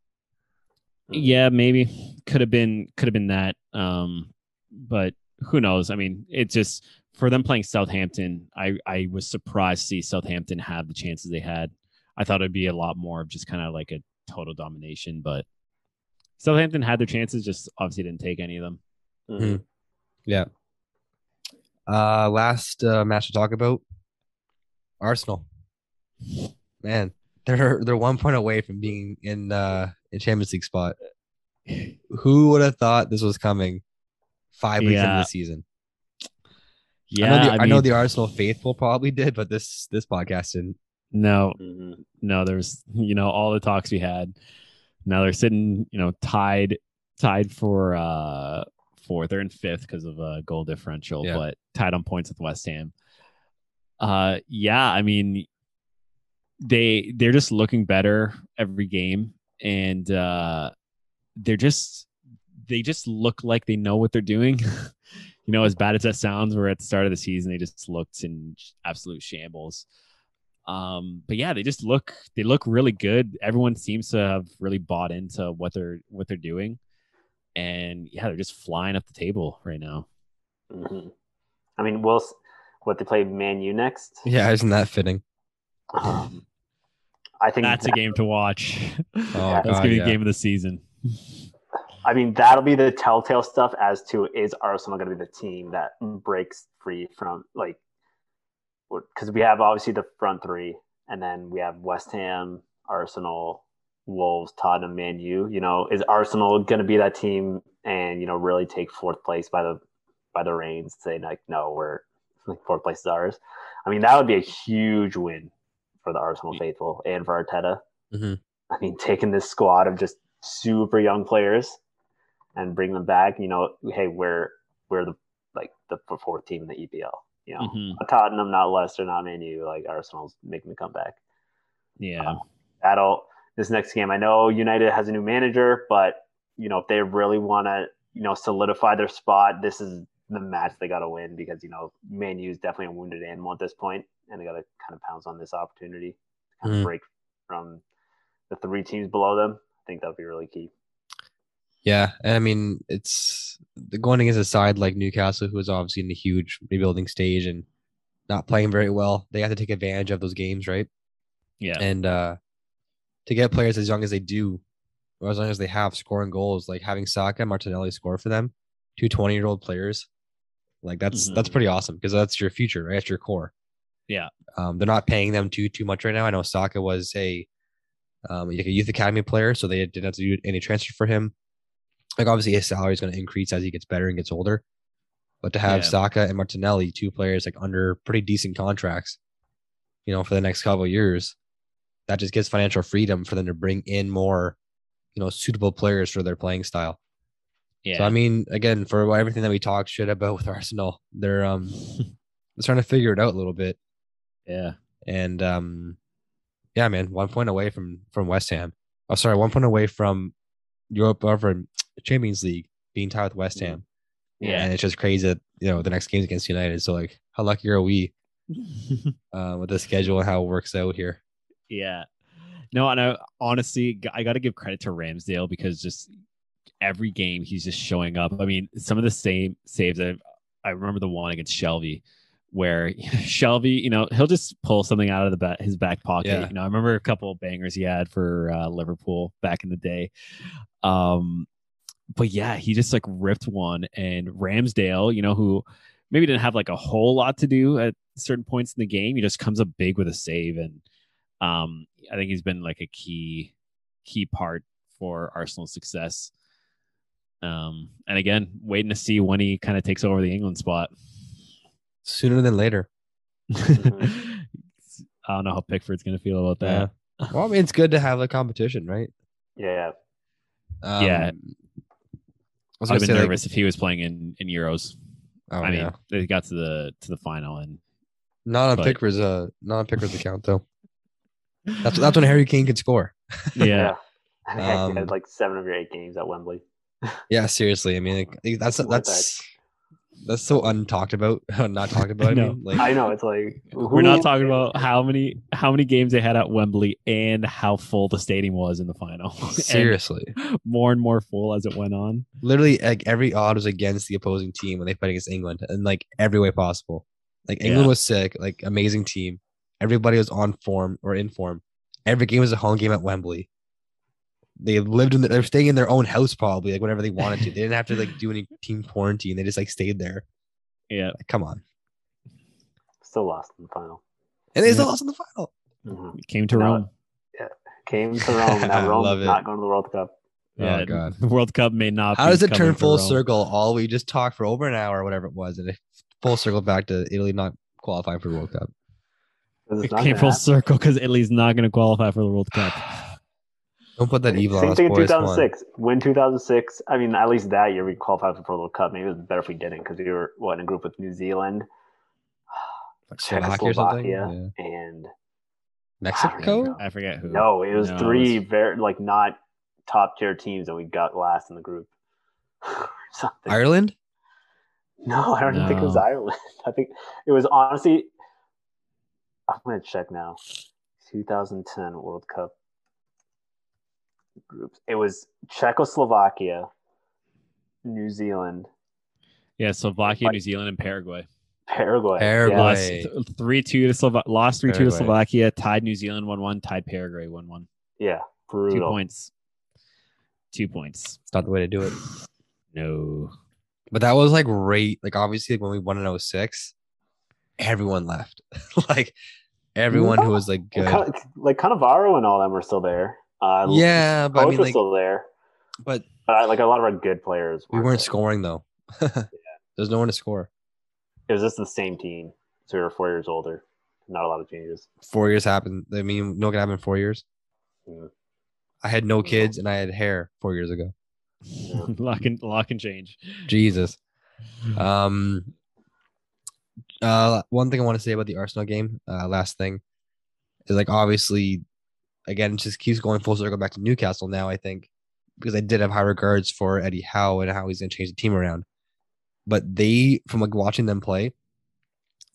Yeah, maybe could have been could have been that. Um, but who knows? I mean, it's just for them playing Southampton. I I was surprised to see Southampton have the chances they had. I thought it'd be a lot more of just kind of like a total domination, but Southampton had their chances, just obviously didn't take any of them. Mhm. Yeah. Uh, last uh, match to talk about. Arsenal. Man, they're they're one point away from being in uh in Champions League spot. Who would have thought this was coming five weeks into the season? Yeah, I know the, I, know mean, the Arsenal faithful probably did, but this this podcast didn't. no, Mhm. no, there's you know all the talks we had. Now they're sitting, you know, tied, tied for uh fourth. They're in fifth because of a goal differential, Yeah. but tied on points with West Ham. Uh, yeah, I mean, they they're just looking better every game, and uh, they're just they just look like they know what they're doing. you know, as bad as that sounds, where at the start of the season they just looked in absolute shambles. Um, but yeah, they just look they look really good. Everyone seems to have really bought into what they're what they're doing, and yeah, they're just flying up the table right now. Mhm. I mean, we'll what they play Man U next. Yeah, isn't that fitting? Um, I think That's a game to watch. Oh, That's God, gonna be yeah. game of the season. I mean, that'll be the telltale stuff as to is Arsenal going to be the team that breaks free from like, because we have obviously the front three, and then we have West Ham, Arsenal, Wolves, Tottenham, Man U. You know, is Arsenal going to be that team and you know really take fourth place by the by the reins? Say like, no, we're like fourth place is ours. I mean, that would be a huge win for the Arsenal faithful and for Arteta. Mhm. I mean, taking this squad of just super young players and bring them back. You know, hey, we're we're the like the fourth team in the EPL. You know, Mhm. Tottenham, not Leicester, not Man U. Like Arsenal's making the comeback. Yeah, That'll this next game. I know United has a new manager, but you know if they really want to, you know, solidify their spot, this is the match they got to win because you know Man U is definitely a wounded animal at this point, and they got to kind of pounce on this opportunity, to kind Mhm. of break from the three teams below them. I think that'll be really key. Yeah, and I mean it's the going against a side like Newcastle, who is obviously in a huge rebuilding stage, and not playing very well. They have to take advantage of those games, right? Yeah. And uh to get players as young as they do, or as long as they have scoring goals, like having Saka and Martinelli score for them, two 20 year old players, like that's that's Mhm. pretty awesome because that's your future, right? That's your core. Yeah. Um, they're not paying them too too much right now. I know Saka was a um like a youth academy player, so they didn't have to do any transfer for him. Like obviously his salary is going to increase as he gets better and gets older. But to have Yeah. Saka and Martinelli, two players like under pretty decent contracts, you know, for the next couple of years, that just gives financial freedom for them to bring in more, you know, suitable players for their playing style. yeah. So I mean, again, for everything that we talked shit about with Arsenal, they're um they're trying to figure it out a little bit. yeah. And um yeah, man, one point away from from West Ham. Oh, sorry, one point away from Europe or from Champions League being tied with West Ham. Yeah. And it's just crazy that you know the next game's against United. So like, how lucky are we uh, with the schedule and how it works out here? Yeah. No, and I honestly, I got to give credit to Ramsdale because just every game he's just showing up. I mean, some of the same saves. I, I remember the one against Shelvey where Shelvey, you know, he'll just pull something out of the back, his back pocket. Yeah. You know, I remember a couple of bangers he had for uh, Liverpool back in the day. Um, but yeah, he just like ripped one, and Ramsdale, you know, who maybe didn't have like a whole lot to do at certain points in the game, he just comes up big with a save, and um, I think he's been like a key key part for Arsenal's success. Um, and again, waiting to see when he kind of takes over the England spot. Sooner than later. I don't know how Pickford's going to feel about that. Well, I mean, it's good to have a competition, right? Yeah, Um, Yeah. I was I'd gonna have been say, like- nervous if he was playing in in Euros. oh, I mean, yeah. they got to the to the final, and not on but- Pickford's uh, not on Pickford's account though. That's that's when Harry Kane could score. yeah, I Um, had like seven of your eight games at Wembley. Yeah, seriously. I mean, like, that's Something like that's that's so untalked about, not talked about. I No. mean, like I know it's like we're not talking about how many how many games they had at Wembley and how full the stadium was in the final. And seriously, more and more full as it went on. literally, like every odd was against the opposing team when they played against England, in like every way possible. Like England Yeah. was sick, like amazing team. Everybody was on form or in form. Every game was a home game at Wembley. They lived in the, they were staying in their own house probably, like whenever they wanted to. They didn't have to like do any team quarantine. They just like stayed there. Yeah, Like, come on. Still lost in the final. And they still lost in the final. Mhm. came to No. Rome. Came to Rome. I Now Rome love it. not going to the World Cup. Yeah, oh god. the World Cup may not. How be does it turn full circle? All we just talked for over an hour or whatever it was, and it full circle back to Italy not qualifying for the World Cup. It came full happen. circle because Italy's not going to qualify for the World Cup. Don't put that evil on Same thing in boys. Come on. 2006. Win 2006. I mean, at least that year we qualified for the World Cup. Maybe it was better if we didn't because we were what in a group with New Zealand, Like Slovakia. Czechoslovakia, Yeah. and Mexico. I forget who. no, it was No, three it was- very like not top tier teams, and we got last in the group. Something. Ireland. No, I don't even think it was Ireland. I think it was honestly. I'm gonna check now. 2010 World Cup groups. It was Czechoslovakia, New Zealand, Yeah, Slovakia, Like- New Zealand, and Paraguay. Paraguay. Paraguay. Yeah. Lost three two to Slova- lost three two to Slovakia. Tied New Zealand one one. Tied Paraguay one one. yeah, Two points. Two points. It's not the way to do it. No. But that was like great. Like obviously when we won in 06, everyone left. like everyone who was like And good. Kind like Cannavaro and all them were still there. Uh, Yeah, but I Coach mean like still there, but but I, like a lot of our good players. we weren't there. scoring though. There's no one to score. It was just the same team, so we were four years older. Not a lot of changes. Four years happened. I mean, no can happen in four years? Mm. I had no kids and I had hair four years ago. lock and lock and change. Jesus. Um. Uh, one thing I want to say about the Arsenal game, uh, last thing, is like obviously, again, it just keeps going full circle back to Newcastle now. I think because I did have high regards for Eddie Howe and how he's gonna change the team around, but they, from like watching them play,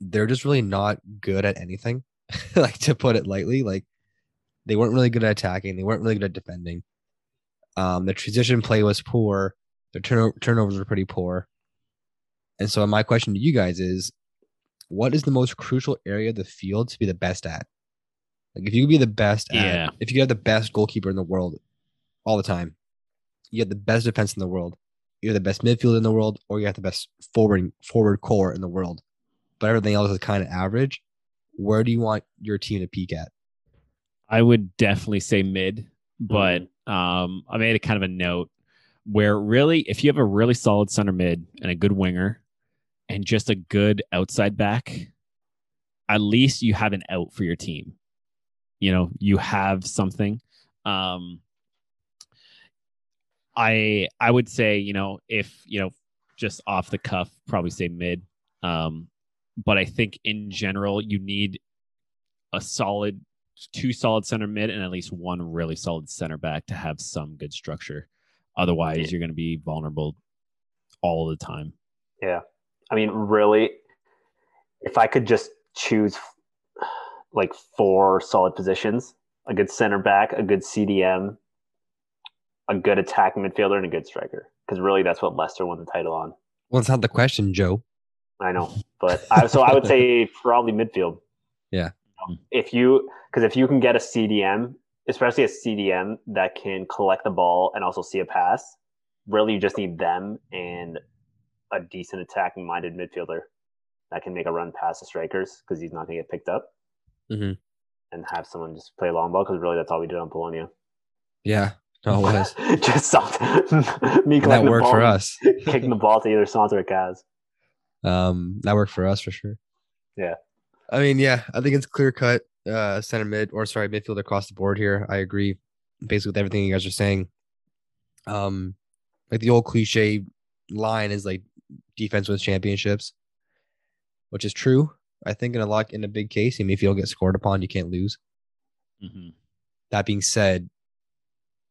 they're just really not good at anything. like to put it lightly, like they weren't really good at attacking. They weren't really good at defending. Um, the transition play was poor. Their turno- turnovers were pretty poor. And so my question to you guys is, what is the most crucial area of the field to be the best at? Like if you could be the best at, Yeah. if you have the best goalkeeper in the world all the time, you have the best defense in the world, you have the best midfield in the world, or you have the best forward forward core in the world, but everything else is kind of average. Where do you want your team to peak at? I would definitely say mid, but um, I made a kind of a note where really, if you have a really solid center mid and a good winger and just a good outside back, at least you have an out for your team. You know, you have something. Um, I I would say, you know, if you know, just off the cuff, probably say mid. Um, but I think in general, you need a solid two solid center mid and at least one really solid center back to have some good structure. Otherwise, you're going to be vulnerable all the time. Yeah. I mean, really, if I could just choose like four solid positions a good center back, a good CDM, a good attacking midfielder, and a good striker. Because really, that's what Leicester won the title on. Well, it's not the question, Joe. I know. But I, so I would say probably midfield. Yeah. Um, if you, because if you can get a CDM, especially a CDM that can collect the ball and also see a pass, really you just need them and a decent attacking minded midfielder that can make a run past the strikers because he's not going to get picked up Mhm. and have someone just play long ball because really that's all we did on Polonia. Yeah, no, it was. just something. Me that worked ball for us. kicking the ball to either Santos or Kaz. Um, that worked for us for sure. Yeah. I mean, yeah, I think it's clear cut. Uh, center mid or sorry, midfield across the board here. I agree, basically with everything you guys are saying. Um, like the old cliche line is like defense wins championships, which is true. I think in a lot in a big case, I mean, if you don't get scored upon, you can't lose. Mm-hmm. That being said,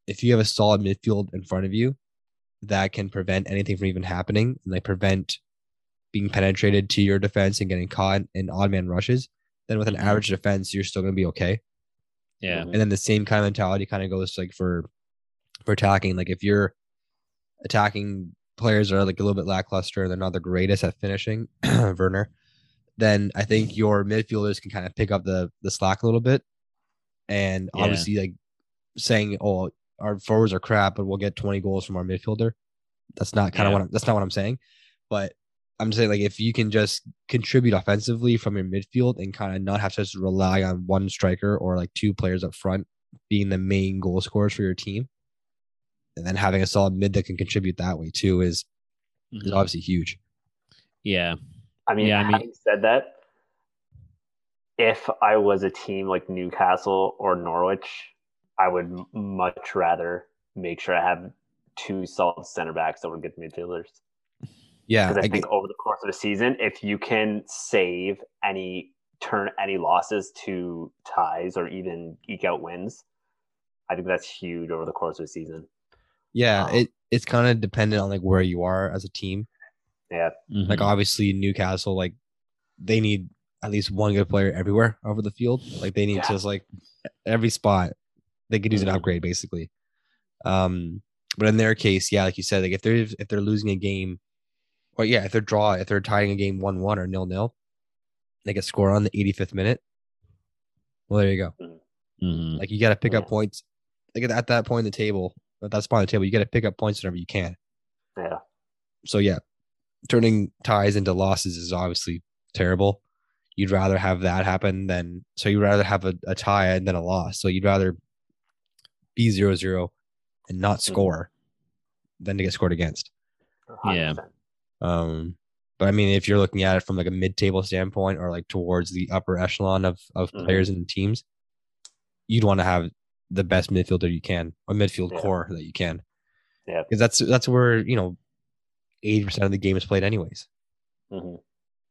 if you have a solid midfield in front of you that can prevent anything from even happening and like prevent being penetrated to your defense and getting caught in odd man rushes, then with an Mhm. average defense, you're still going to be okay. Yeah. And then the same kind of mentality kind of goes like for for attacking. Like if you're attacking players are like a little bit lackluster, they're not the greatest at finishing, Werner, then I think your midfielders can kind of pick up the the slack a little bit. And Yeah. obviously, like saying, "Oh, our forwards are crap, but we'll get 20 goals from our midfielder." That's not kind of what I'm, that's not what I'm saying. But I'm saying like if you can just contribute offensively from your midfield and kind of not have to just rely on one striker or like two players up front being the main goal scorers for your team, and then having a solid mid that can contribute that way too is is Mhm. obviously huge. Yeah. I mean, Yeah, I mean- having said that, if I was a team like Newcastle or Norwich, I would much rather make sure I have two solid center backs that over good midfielders. Yeah, Because I, I think get- over the course of a season, if you can save any, turn any losses to ties or even eke out wins, I think that's huge over the course of a season. yeah, um, it it's kind of dependent on like where you are as a team. Yeah. Like Mhm. obviously Newcastle, like they need at least one good player everywhere over the field. Like they need Yeah. to just like every spot they could use an Mhm. upgrade basically. Um, but in their case, yeah, like you said, like if they're if they're losing a game, or yeah, if they're draw, if they're tying a game one one or nil nil, they get score on the 85th minute. Well, there you go. Mhm. Like you got to pick up points. Like at that point in the table, at that spot on the table, you got to pick up points whenever you can. Yeah. So yeah, turning ties into losses is obviously terrible. You'd rather have that happen than so you'd rather have a, a tie than a loss. So you'd rather be zero zero and not Mhm. score than to get scored against. Yeah. 100%. Um, but I mean, if you're looking at it from like a mid-table standpoint or like towards the upper echelon of of Mhm. players and teams, you'd want to have the best midfielder you can, or midfield Yeah. core that you can. Yeah. because that's that's where you know eighty percent of the game is played anyways. Mhm.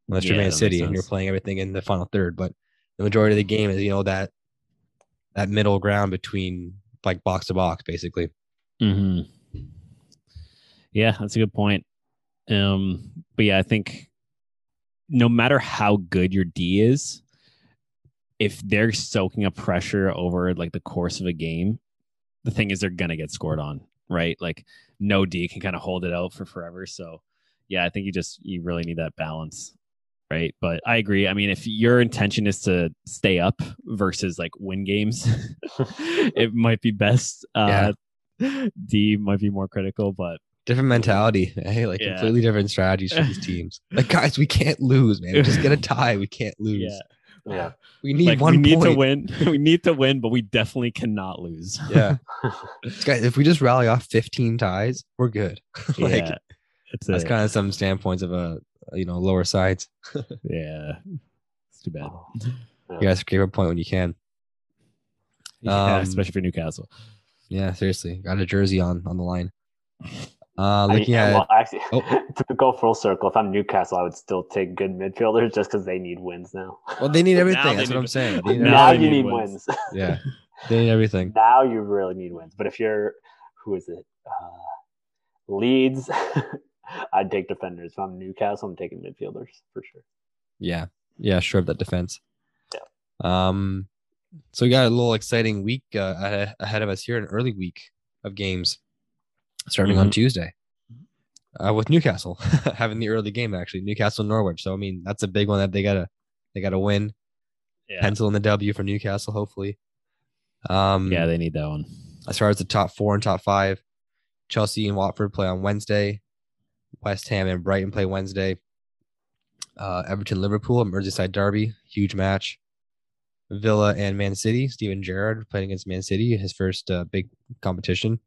Unless you're Yeah, Man City and you're playing everything in the final third, but the majority of the game is you know that that middle ground between like box to box, basically. hmm Yeah, that's a good point. Um, but yeah, I think no matter how good your D is, if they're soaking up pressure over like the course of a game, the thing is they're gonna get scored on, right? Like no D can kind of hold it out for forever. So yeah, I think you just you really need that balance. right? But I agree. I mean, if your intention is to stay up versus like win games, it might be best. Uh, D might be more critical, but different mentality. Hey, like Yeah. completely different strategies for these teams. Like guys, we can't lose, man. We're just get a tie. We can't lose. yeah, Yeah. We need like one we need point. to win. we need to win, but we definitely cannot lose. Yeah, guys, if we just rally off 15 ties, we're good. like yeah, it's that's a- kind of some standpoints of a you know lower sides. yeah. It's too bad. Oh, You guys give a point when you can. yeah, Um, especially for Newcastle. Yeah, seriously, got a jersey on on the line. Uh, I- looking at well, actually, Oh. to go full circle, if I'm Newcastle, I would still take good midfielders just because they need wins now. well, they need everything. they That's what I'm saying. They need Now now they you need need wins. wins. yeah, they need everything. now you really need wins. But if you're, who is it? Uh, Leeds, I'd take defenders. If I'm Newcastle, I'm taking midfielders for sure. Yeah, yeah, sure. of That defense. Yeah. Um, so we got a little exciting week uh, ahead of us here, an early week of games starting on Mhm. Tuesday. Uh, with Newcastle having the early game actually, Newcastle Norwich. So I mean that's a big one that they gotta they gotta win. Yeah, Pencil in the W for Newcastle, hopefully. Um, yeah, they need that one. as far as the top four and top five, Chelsea and Watford play on Wednesday. West Ham and Brighton play Wednesday. Uh, Everton Liverpool, a Merseyside derby, huge match. Villa and Man City. Steven Gerrard playing against Man City, his first uh, big competition,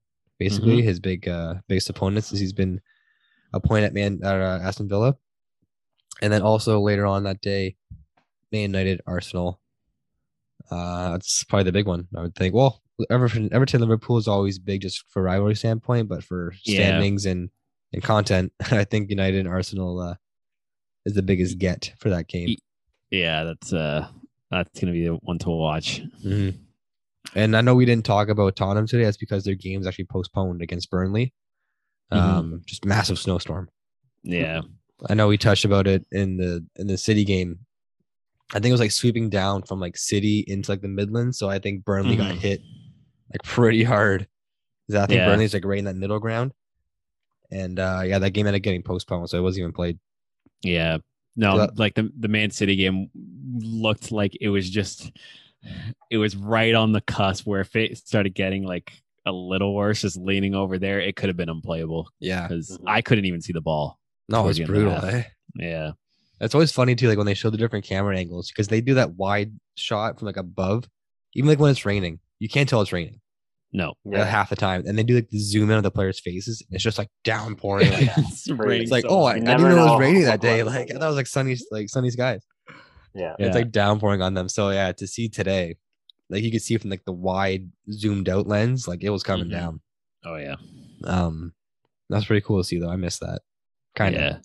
basically his big uh, biggest opponent since he's been appointed at Man at uh, Aston Villa. And then also later on that day, Man United Arsenal. Uh, that's probably the big one. I would think. Well, Everton, Everton, Liverpool is always big just for rivalry standpoint, but for Yeah. standings and and content, I think United and Arsenal uh, is the biggest get for that game. Yeah, that's uh, that's gonna be the one to watch. Mhm. And I know we didn't talk about Tottenham today. That's because their game's actually postponed against Burnley. Mhm. Um, just massive snowstorm. Yeah, I know we touched about it in the in the City game. I think it was like sweeping down from like City into like the Midlands. So I think Burnley got Mhm. hit like pretty hard. 'Cause I think Yeah. Burnley's like right in that middle ground. And uh yeah, that game ended up getting postponed, so it wasn't even played. yeah. No, like the the Man City game looked like it was just it was right on the cusp where if it started getting like a little worse, just leaning over there, it could have been unplayable Yeah. because Mhm. I couldn't even see the ball. No, towards it's the end of the brutal. Eh? Yeah, It's always funny too, like when they show the different camera angles because they do that wide shot from like above, even like when it's raining, you can't tell it's raining no, Yeah. half the time. And they do like the zoom in of the players' faces, and it's just like downpouring. Like, it's, it's like, so oh, I, I didn't never know it was raining that day. Like I thought it was like sunny, like sunny skies. Yeah. Yeah. It's like downpouring on them. So yeah, to see today, like you could see from like the wide zoomed out lens, like it was coming Mhm. down. oh yeah, Um, that's pretty cool to see though. I miss that. Kind of. yeah.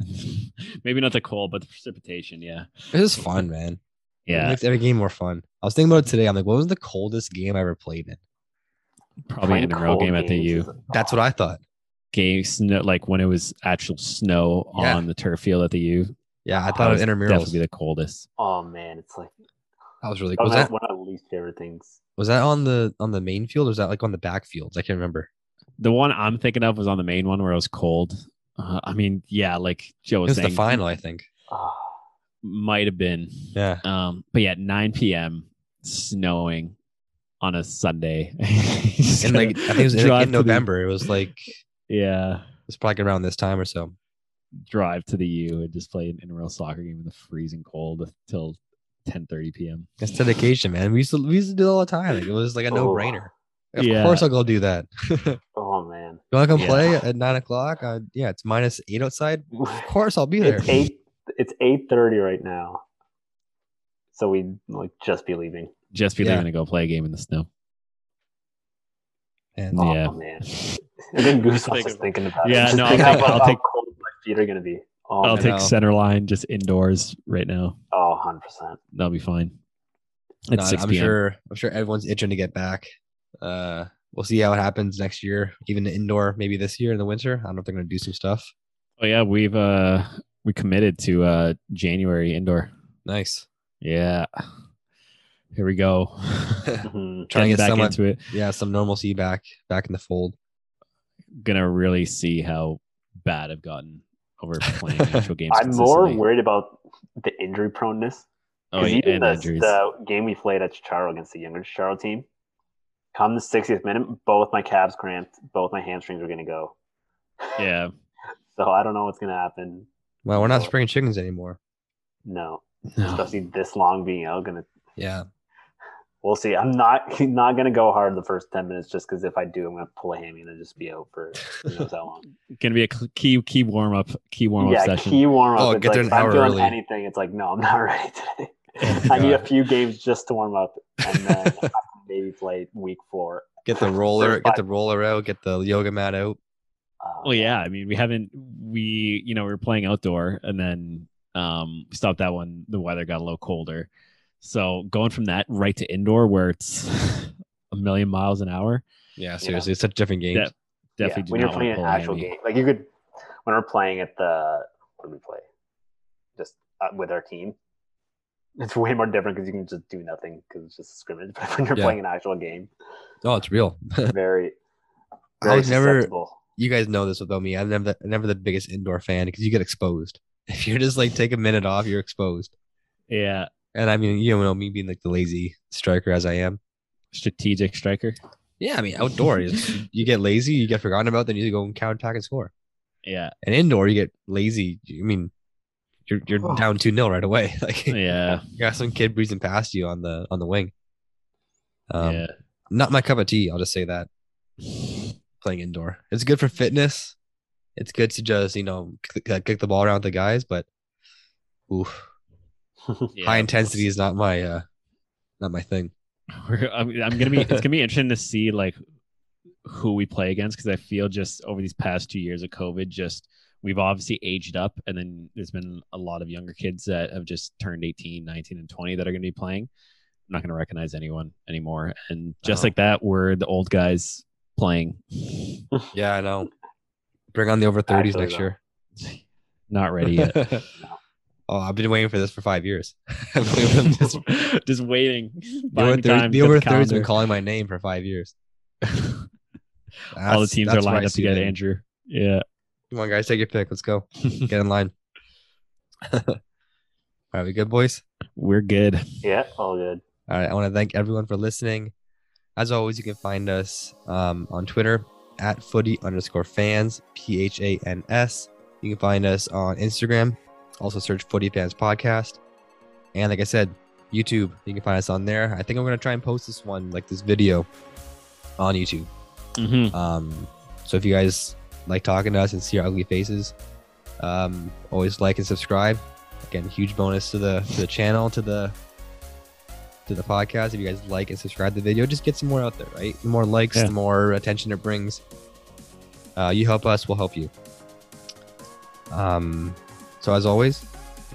Maybe not the cold, but the precipitation. Yeah, It was fun, man. It yeah. makes every game more fun. I was thinking about it today. I'm like, what was the coldest game I ever played in? Probably Playing in a real game at the games U. That's what I thought. game snow like when it was actual snow Yeah. on the turf field at the U. Yeah, I thought of was intramurals. definitely the coldest. Oh man, it's like That was really that was was that one of the least favorite things. was that on the on the main field or was that like on the back fields? I can't remember. The one I'm thinking of was on the main one where it was cold. Uh, I mean, yeah, like Joe It was was the final, I think. Oh, might have been. Yeah. Um, but yeah, 9 p.m. snowing on a Sunday. And like I think it was in, like, in November. It was like yeah, it's probably around this time or so. Drive to the U and just play an intramural soccer game in the freezing cold till 10:30 p.m. That's dedication, man. We used to we used to do it all the time. Like, it was like a no brainer. Of Yeah. course I'll go do that. oh man, wanna come Yeah. play at nine o'clock? Uh, yeah, it's minus eight outside. Of course I'll be there. it's eight. It's eight thirty right now, so we'd like just be leaving. Just be Yeah. leaving to go play a game in the snow. And Oh Yeah. man, and then Goose Think was just thinking about Yeah, it. Just no, I'll thinking take- about I'll take- cold my feet are gonna be. Oh, I'll take know. center line just indoors right now. oh 100 percent. That'll be fine. No, It's 6 I'm p.m. sure I'm sure everyone's itching to get back. Uh we'll see how it happens next year, even the indoor, maybe this year in the winter. I don't know if they're gonna do some stuff. Oh yeah, we've uh we committed to uh January indoor. Nice. Yeah. Here we go. Mhm. Trying to get back somewhat- into it. Yeah, some normalcy back back in the fold. Gonna really see how bad I've gotten over playing actual games. I'm more worried about the injury proneness. Oh, 'Cause yeah, even and the, injuries. the game we played at Chicharo against the younger Chicharo team, come the 60th minute, both my calves cramped, both my hamstrings are going to go. yeah, So I don't know what's going to happen. Well, we're not So- springing chickens anymore. No, no. especially this long being out. Gonna Yeah. We'll see. I'm not not gonna go hard the first 10 minutes just because if I do, I'm gonna pull a hammy and then just be out for who knows how long. gonna be a key key warm up key warm up yeah, session. key warm up. Oh, it's get like, there an if I'm hour feeling early. anything, it's like no, I'm not ready today. Oh, I need a few games just to warm up, and then maybe play week four. Get the roller, First get the roller out, get the yoga mat out. Uh, Well, yeah. I mean, we haven't. We you know we were playing outdoor, and then um we stopped that one. The weather got a little colder, so going from that right to indoor where it's a million miles an hour. Yeah, seriously, it's such different game. Yeah. Definitely yeah, when you're playing an actual game. Like you could, when we're playing at the what do we play? Just uh, with our team, it's way more different because you can just do nothing because it's just a scrimmage. But when you're Yeah. playing an actual game, Oh, it's real. very, I was never. You guys know this about me. I'm never, the, never the biggest indoor fan because you get exposed. If you're just like take a minute off, you're exposed. Yeah, And I mean, you know me being like the lazy striker as I am. strategic striker. Yeah, I mean, outdoor, you, you get lazy, you get forgotten about, then you go and counterattack and score. Yeah, And indoor, you get lazy. I mean, you're you're Oh. down two 0 right away. Like yeah, you got some kid breezing past you on the on the wing. Um, yeah. not my cup of tea. I'll just say that. Playing indoor, it's good for fitness. It's good to just you know kick, uh, kick the ball around with the guys, but oof, yeah. high intensity is not my uh not my thing. I'm, I'm gonna be. It's gonna be interesting to see like who we play against because I feel just over these past two years of COVID, just we've obviously aged up, and then there's been a lot of younger kids that have just turned 18, 19, and 20 that are gonna be playing. I'm not gonna recognize anyone anymore, and just Oh. like that, we're the old guys playing. Yeah, I know. Bring on the over thirties Actually, next though. year. Not ready yet. oh, I've been waiting for this for five years. I've been waiting for this- just waiting. the over 30 time, the get over thirties been calling my name for five years. All the teams are lined up to get it. Andrew. Yeah. Come on, guys, take your pick. Let's go. Get in line. All right, we good, boys? We're good. yeah, all good. All right, I want to thank everyone for listening. As always, you can find us um, on Twitter at footy underscore fans, P H A N S. You can find us on Instagram. Also search Footy Phans Podcast. And like I said, YouTube, you can find us on there. I think I'm going to try and post this one, like this video, on YouTube. Mm-hmm. Um, so if you guys like talking to us and see our ugly faces, um, always like and subscribe. Again, huge bonus to the to the channel, to the to the podcast. If you guys like and subscribe to the video, just get some more out there, right? The more likes, Yeah. the more attention it brings. Uh, you help us, we'll help you. Um, so, as always,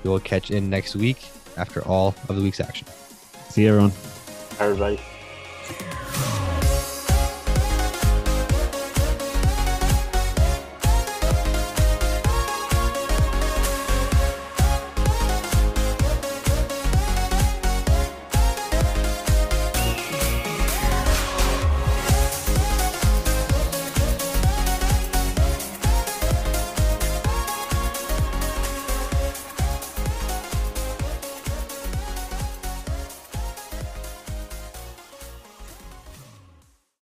we will catch in next week after all of the week's action. See you, everyone. Everybody.